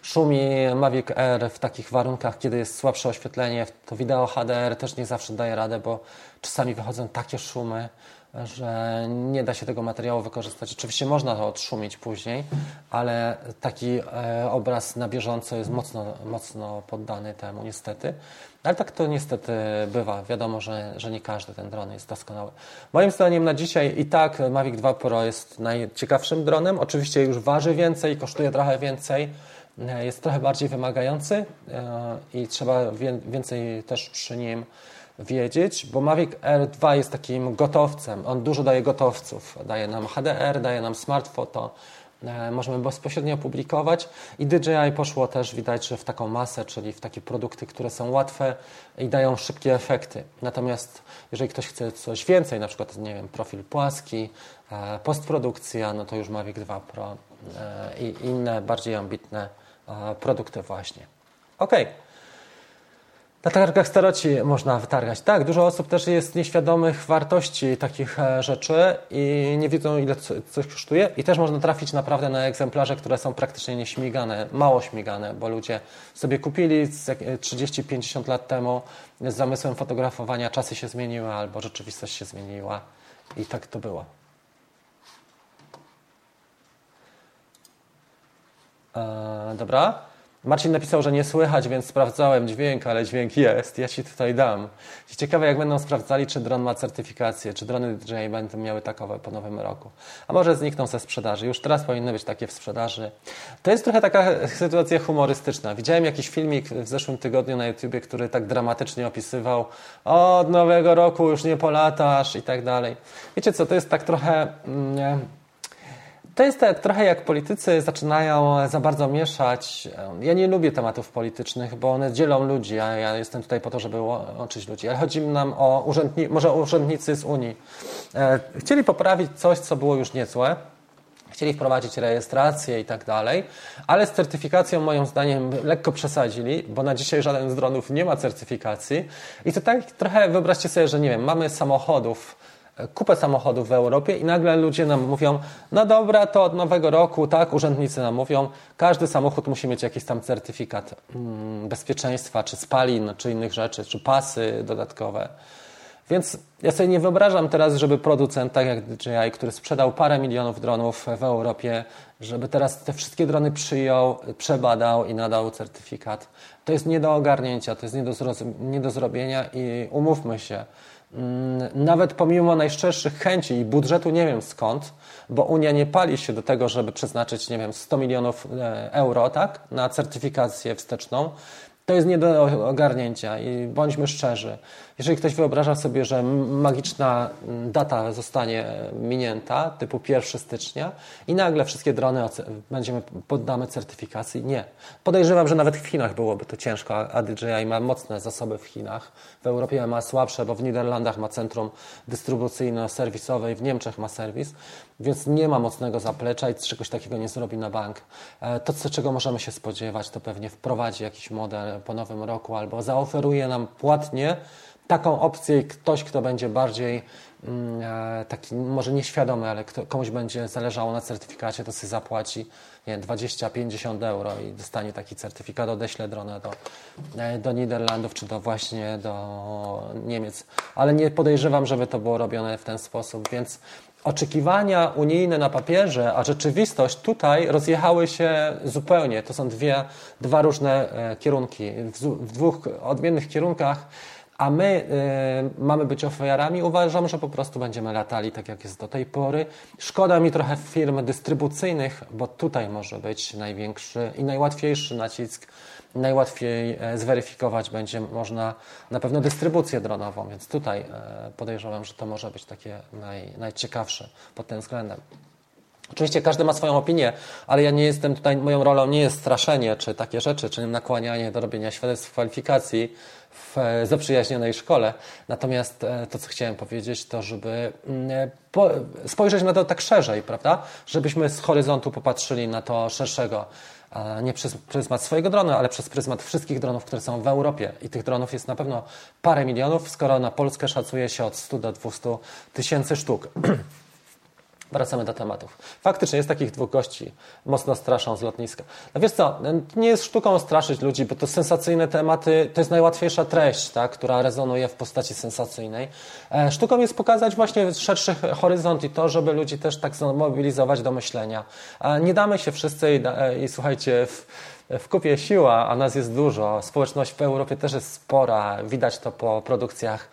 Szumi Mavic Air w takich warunkach, kiedy jest słabsze oświetlenie, to wideo HDR też nie zawsze daje radę, bo czasami wychodzą takie szumy, że nie da się tego materiału wykorzystać. Oczywiście można to odszumić później, ale taki e, obraz na bieżąco jest mocno, mocno poddany temu niestety. Ale tak to niestety bywa. Wiadomo, że, że nie każdy ten dron jest doskonały. Moim zdaniem na dzisiaj i tak Mavic 2 Pro jest najciekawszym dronem. Oczywiście już waży więcej, kosztuje trochę więcej jest trochę bardziej wymagający e, i trzeba więcej też przy nim wiedzieć, bo Mavic R2 jest takim gotowcem. On dużo daje gotowców. Daje nam HDR, daje nam Smart Photo, e, możemy bezpośrednio publikować i DJI poszło też widać, że w taką masę, czyli w takie produkty, które są łatwe i dają szybkie efekty. Natomiast jeżeli ktoś chce coś więcej, na przykład nie wiem, profil płaski, postprodukcja, no to już Mavic 2 Pro i inne bardziej ambitne produkty właśnie. Ok. Na targach staroci można wytargać. Tak, dużo osób też jest nieświadomych wartości takich e, rzeczy i nie wiedzą, ile coś kosztuje. I też można trafić naprawdę na egzemplarze, które są praktycznie nieśmigane, mało śmigane, bo ludzie sobie kupili 30-50 lat temu z zamysłem fotografowania, czasy się zmieniły albo rzeczywistość się zmieniła. I tak to było. E, dobra. Marcin napisał, że nie słychać, więc sprawdzałem dźwięk, ale dźwięk jest. Ja Ci tutaj dam. Ciekawe, jak będą sprawdzali, czy dron ma certyfikację, czy drony DJI będą miały takowe po nowym roku. A może znikną ze sprzedaży. Już teraz powinny być takie w sprzedaży. To jest trochę taka sytuacja humorystyczna. Widziałem jakiś filmik w zeszłym tygodniu na YouTubie, który tak dramatycznie opisywał od nowego roku już nie polatasz i tak dalej. Wiecie co, to jest tak trochę... Mm, to jest tak, trochę jak politycy zaczynają za bardzo mieszać. Ja nie lubię tematów politycznych, bo one dzielą ludzi, a ja jestem tutaj po to, żeby łączyć ludzi. Ale chodzi nam o urzędni może urzędnicy z Unii. E, chcieli poprawić coś, co było już niezłe. Chcieli wprowadzić rejestrację i tak dalej, ale z certyfikacją moim zdaniem lekko przesadzili, bo na dzisiaj żaden z dronów nie ma certyfikacji. I to tak trochę wyobraźcie sobie, że nie wiem, mamy samochodów, kupę samochodów w Europie i nagle ludzie nam mówią, no dobra, to od nowego roku, tak, urzędnicy nam mówią, każdy samochód musi mieć jakiś tam certyfikat mm, bezpieczeństwa, czy spalin, czy innych rzeczy, czy pasy dodatkowe. Więc ja sobie nie wyobrażam teraz, żeby producent, tak jak DJI, który sprzedał parę milionów dronów w Europie, żeby teraz te wszystkie drony przyjął, przebadał i nadał certyfikat. To jest nie do ogarnięcia, to jest nie do, nie do zrobienia i umówmy się, nawet pomimo najszczerszych chęci i budżetu nie wiem skąd, bo Unia nie pali się do tego, żeby przeznaczyć, nie wiem, 100 milionów e, euro, tak, na certyfikację wsteczną, to jest nie do ogarnięcia i bądźmy szczerzy. Jeżeli ktoś wyobraża sobie, że magiczna data zostanie minięta, typu 1 stycznia i nagle wszystkie drony będziemy poddamy certyfikacji, nie. Podejrzewam, że nawet w Chinach byłoby to ciężko, a DJI ma mocne zasoby w Chinach. W Europie ma słabsze, bo w Niderlandach ma centrum dystrybucyjno-serwisowe i w Niemczech ma serwis, więc nie ma mocnego zaplecza i czegoś takiego nie zrobi na bank. E, to, czego możemy się spodziewać, to pewnie wprowadzi jakiś model po nowym roku albo zaoferuje nam płatnie taką opcję ktoś, kto będzie bardziej mm, e, taki, może nieświadomy, ale kto, komuś będzie zależało na certyfikacie, to sobie zapłaci 20-50 euro i dostanie taki certyfikat, odeśle drona do, e, do Niderlandów czy do właśnie do Niemiec. Ale nie podejrzewam, żeby to było robione w ten sposób, więc oczekiwania unijne na papierze, a rzeczywistość tutaj rozjechały się zupełnie. To są dwie, dwa różne e, kierunki. W, w dwóch odmiennych kierunkach a my y, mamy być ofiarami, uważam, że po prostu będziemy latali tak, jak jest do tej pory. Szkoda mi trochę firm dystrybucyjnych, bo tutaj może być największy i najłatwiejszy nacisk. Najłatwiej e, zweryfikować będzie można na pewno dystrybucję dronową, więc tutaj e, podejrzewam, że to może być takie naj, najciekawsze pod tym względem. Oczywiście każdy ma swoją opinię, ale ja nie jestem tutaj, moją rolą nie jest straszenie czy takie rzeczy, czy nakłanianie do robienia świadectw kwalifikacji w zaprzyjaźnionej szkole. Natomiast e, to, co chciałem powiedzieć, to żeby mm, e, po, spojrzeć na to tak szerzej, prawda? Żebyśmy z horyzontu popatrzyli na to szerszego. Nie przez pryzmat swojego dronu, ale przez pryzmat wszystkich dronów, które są w Europie. I tych dronów jest na pewno parę milionów, skoro na Polskę szacuje się od 100 do 200 tysięcy sztuk. Wracamy do tematów. Faktycznie jest takich dwóch gości, mocno straszą z lotniska. No wiesz co, nie jest sztuką straszyć ludzi, bo to sensacyjne tematy, to jest najłatwiejsza treść, tak, która rezonuje w postaci sensacyjnej. E, sztuką jest pokazać właśnie szerszy horyzont i to, żeby ludzi też tak zmobilizować do myślenia. E, nie damy się wszyscy i, e, i słuchajcie, w, w kupie siła, a nas jest dużo. Społeczność w Europie też jest spora. Widać to po produkcjach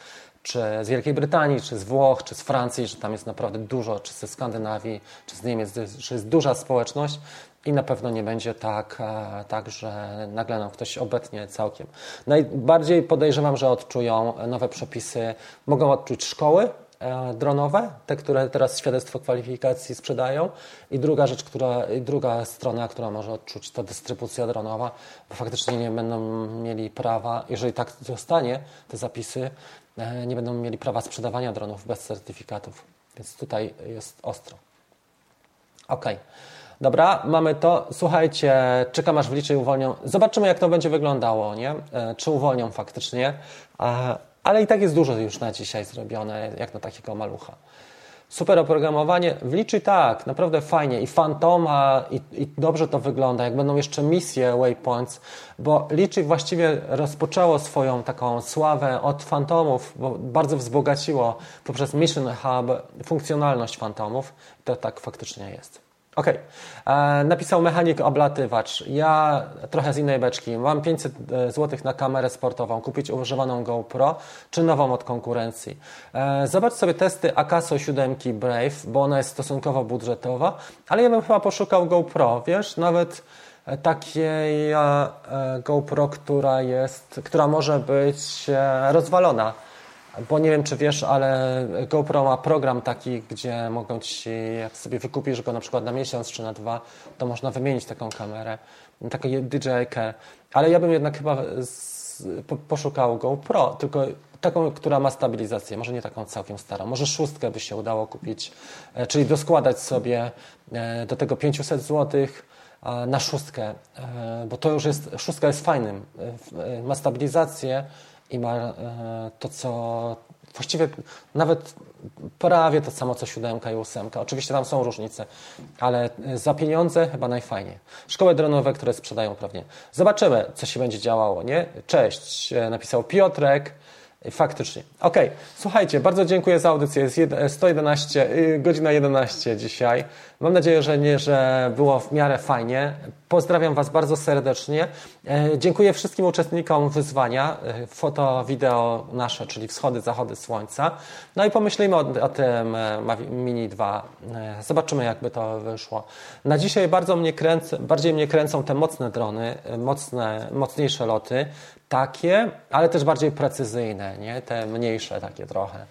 czy z Wielkiej Brytanii, czy z Włoch, czy z Francji, że tam jest naprawdę dużo, czy ze Skandynawii, czy z Niemiec, że jest duża społeczność i na pewno nie będzie tak, e, tak że nagle nam ktoś obetnie całkiem. Najbardziej podejrzewam, że odczują nowe przepisy, mogą odczuć szkoły, e, dronowe, te, które teraz świadectwo kwalifikacji sprzedają i druga rzecz, która, druga strona, która może odczuć to dystrybucja dronowa, bo faktycznie nie będą mieli prawa, jeżeli tak zostanie, te zapisy, nie będą mieli prawa sprzedawania dronów bez certyfikatów. Więc tutaj jest ostro. Ok. Dobra, mamy to. Słuchajcie, czekam aż w i uwolnią. Zobaczymy, jak to będzie wyglądało, nie? E, czy uwolnią faktycznie. Ale i tak jest dużo już na dzisiaj zrobione, jak na takiego malucha. Super oprogramowanie. W Liczy tak, naprawdę fajnie. I Fantoma, i, i, dobrze to wygląda. Jak będą jeszcze misje Waypoints, bo Liczy właściwie rozpoczęło swoją taką sławę od Fantomów, bo bardzo wzbogaciło poprzez Mission Hub funkcjonalność Fantomów. To tak faktycznie jest. Okej. Okay. E, napisał mechanik oblatywacz. Ja trochę z innej beczki. Mam 500 e, zł na kamerę sportową. Kupić używaną GoPro czy nową od konkurencji. E, zobacz sobie testy Akaso 7 Brave, bo ona jest stosunkowo budżetowa, ale ja bym chyba poszukał GoPro. Wiesz, nawet takiej GoPro, która jest, która może być rozwalona bo nie wiem, czy wiesz, ale GoPro ma program taki, gdzie mogą ci, jak sobie wykupisz go na przykład na miesiąc czy na dwa, to można wymienić taką kamerę, taki DJI Care. Ale ja bym jednak chyba z, po, poszukał GoPro, tylko taką, która ma stabilizację, może nie taką całkiem starą. Może szóstkę by się udało kupić, e, czyli doskładać sobie e, do tego 500 złotych na szóstkę, e, bo to już jest, szóstka jest fajnym, ma stabilizację i ma e, to, co właściwie nawet prawie to samo, co siódemka i ósemka. Oczywiście tam są różnice, ale za pieniądze chyba najfajniej. Szkoły dronowe, które sprzedają prawnie. Zobaczymy, co się będzie działało, nie? Cześć, napisał Piotrek. Faktycznie. Okej, okay. słuchajcie, bardzo dziękuję za audycję. Jest 111, y, godzina 11 dzisiaj. Mam nadzieję, że, nie, że było w miarę fajnie. Pozdrawiam Was bardzo serdecznie. E, dziękuję wszystkim uczestnikom wyzwania. E, foto, wideo nasze, czyli wschody, zachody słońca. No i pomyślimy o, o tym e, Mini 2. Zobaczymy, jakby to wyszło. Na dzisiaj bardzo mnie kręcą, bardziej mnie kręcą te mocne drony, mocne, mocniejsze loty takie, ale też bardziej precyzyjne, nie? te mniejsze takie trochę.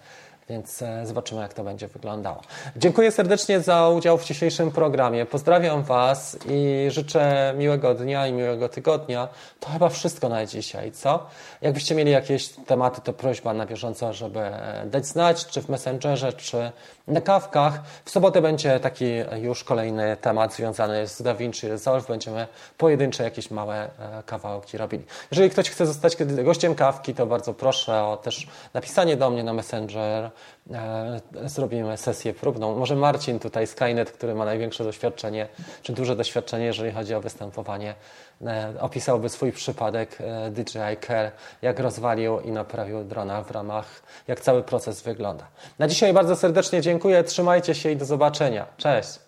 Więc e, zobaczymy, jak to będzie wyglądało. Dziękuję serdecznie za udział w dzisiejszym programie. Pozdrawiam Was i życzę miłego dnia i miłego tygodnia. To chyba wszystko na dzisiaj, co? Jakbyście mieli jakieś tematy, to prośba na bieżąco, żeby e, dać znać, czy w Messengerze, czy na kawkach. W sobotę będzie taki już kolejny temat związany z DaVinci Resolve. Będziemy pojedyncze jakieś małe e, kawałki robili. Jeżeli ktoś chce zostać gościem kawki, to bardzo proszę o też napisanie do mnie na Messenger zrobimy sesję próbną. Może Marcin tutaj, Skynet, który ma największe doświadczenie, czy duże doświadczenie, jeżeli chodzi o występowanie, e, opisałby swój przypadek e, DJI Care, jak rozwalił i naprawił drona w ramach, jak cały proces wygląda. Na dzisiaj bardzo serdecznie dziękuję, trzymajcie się i do zobaczenia. Cześć!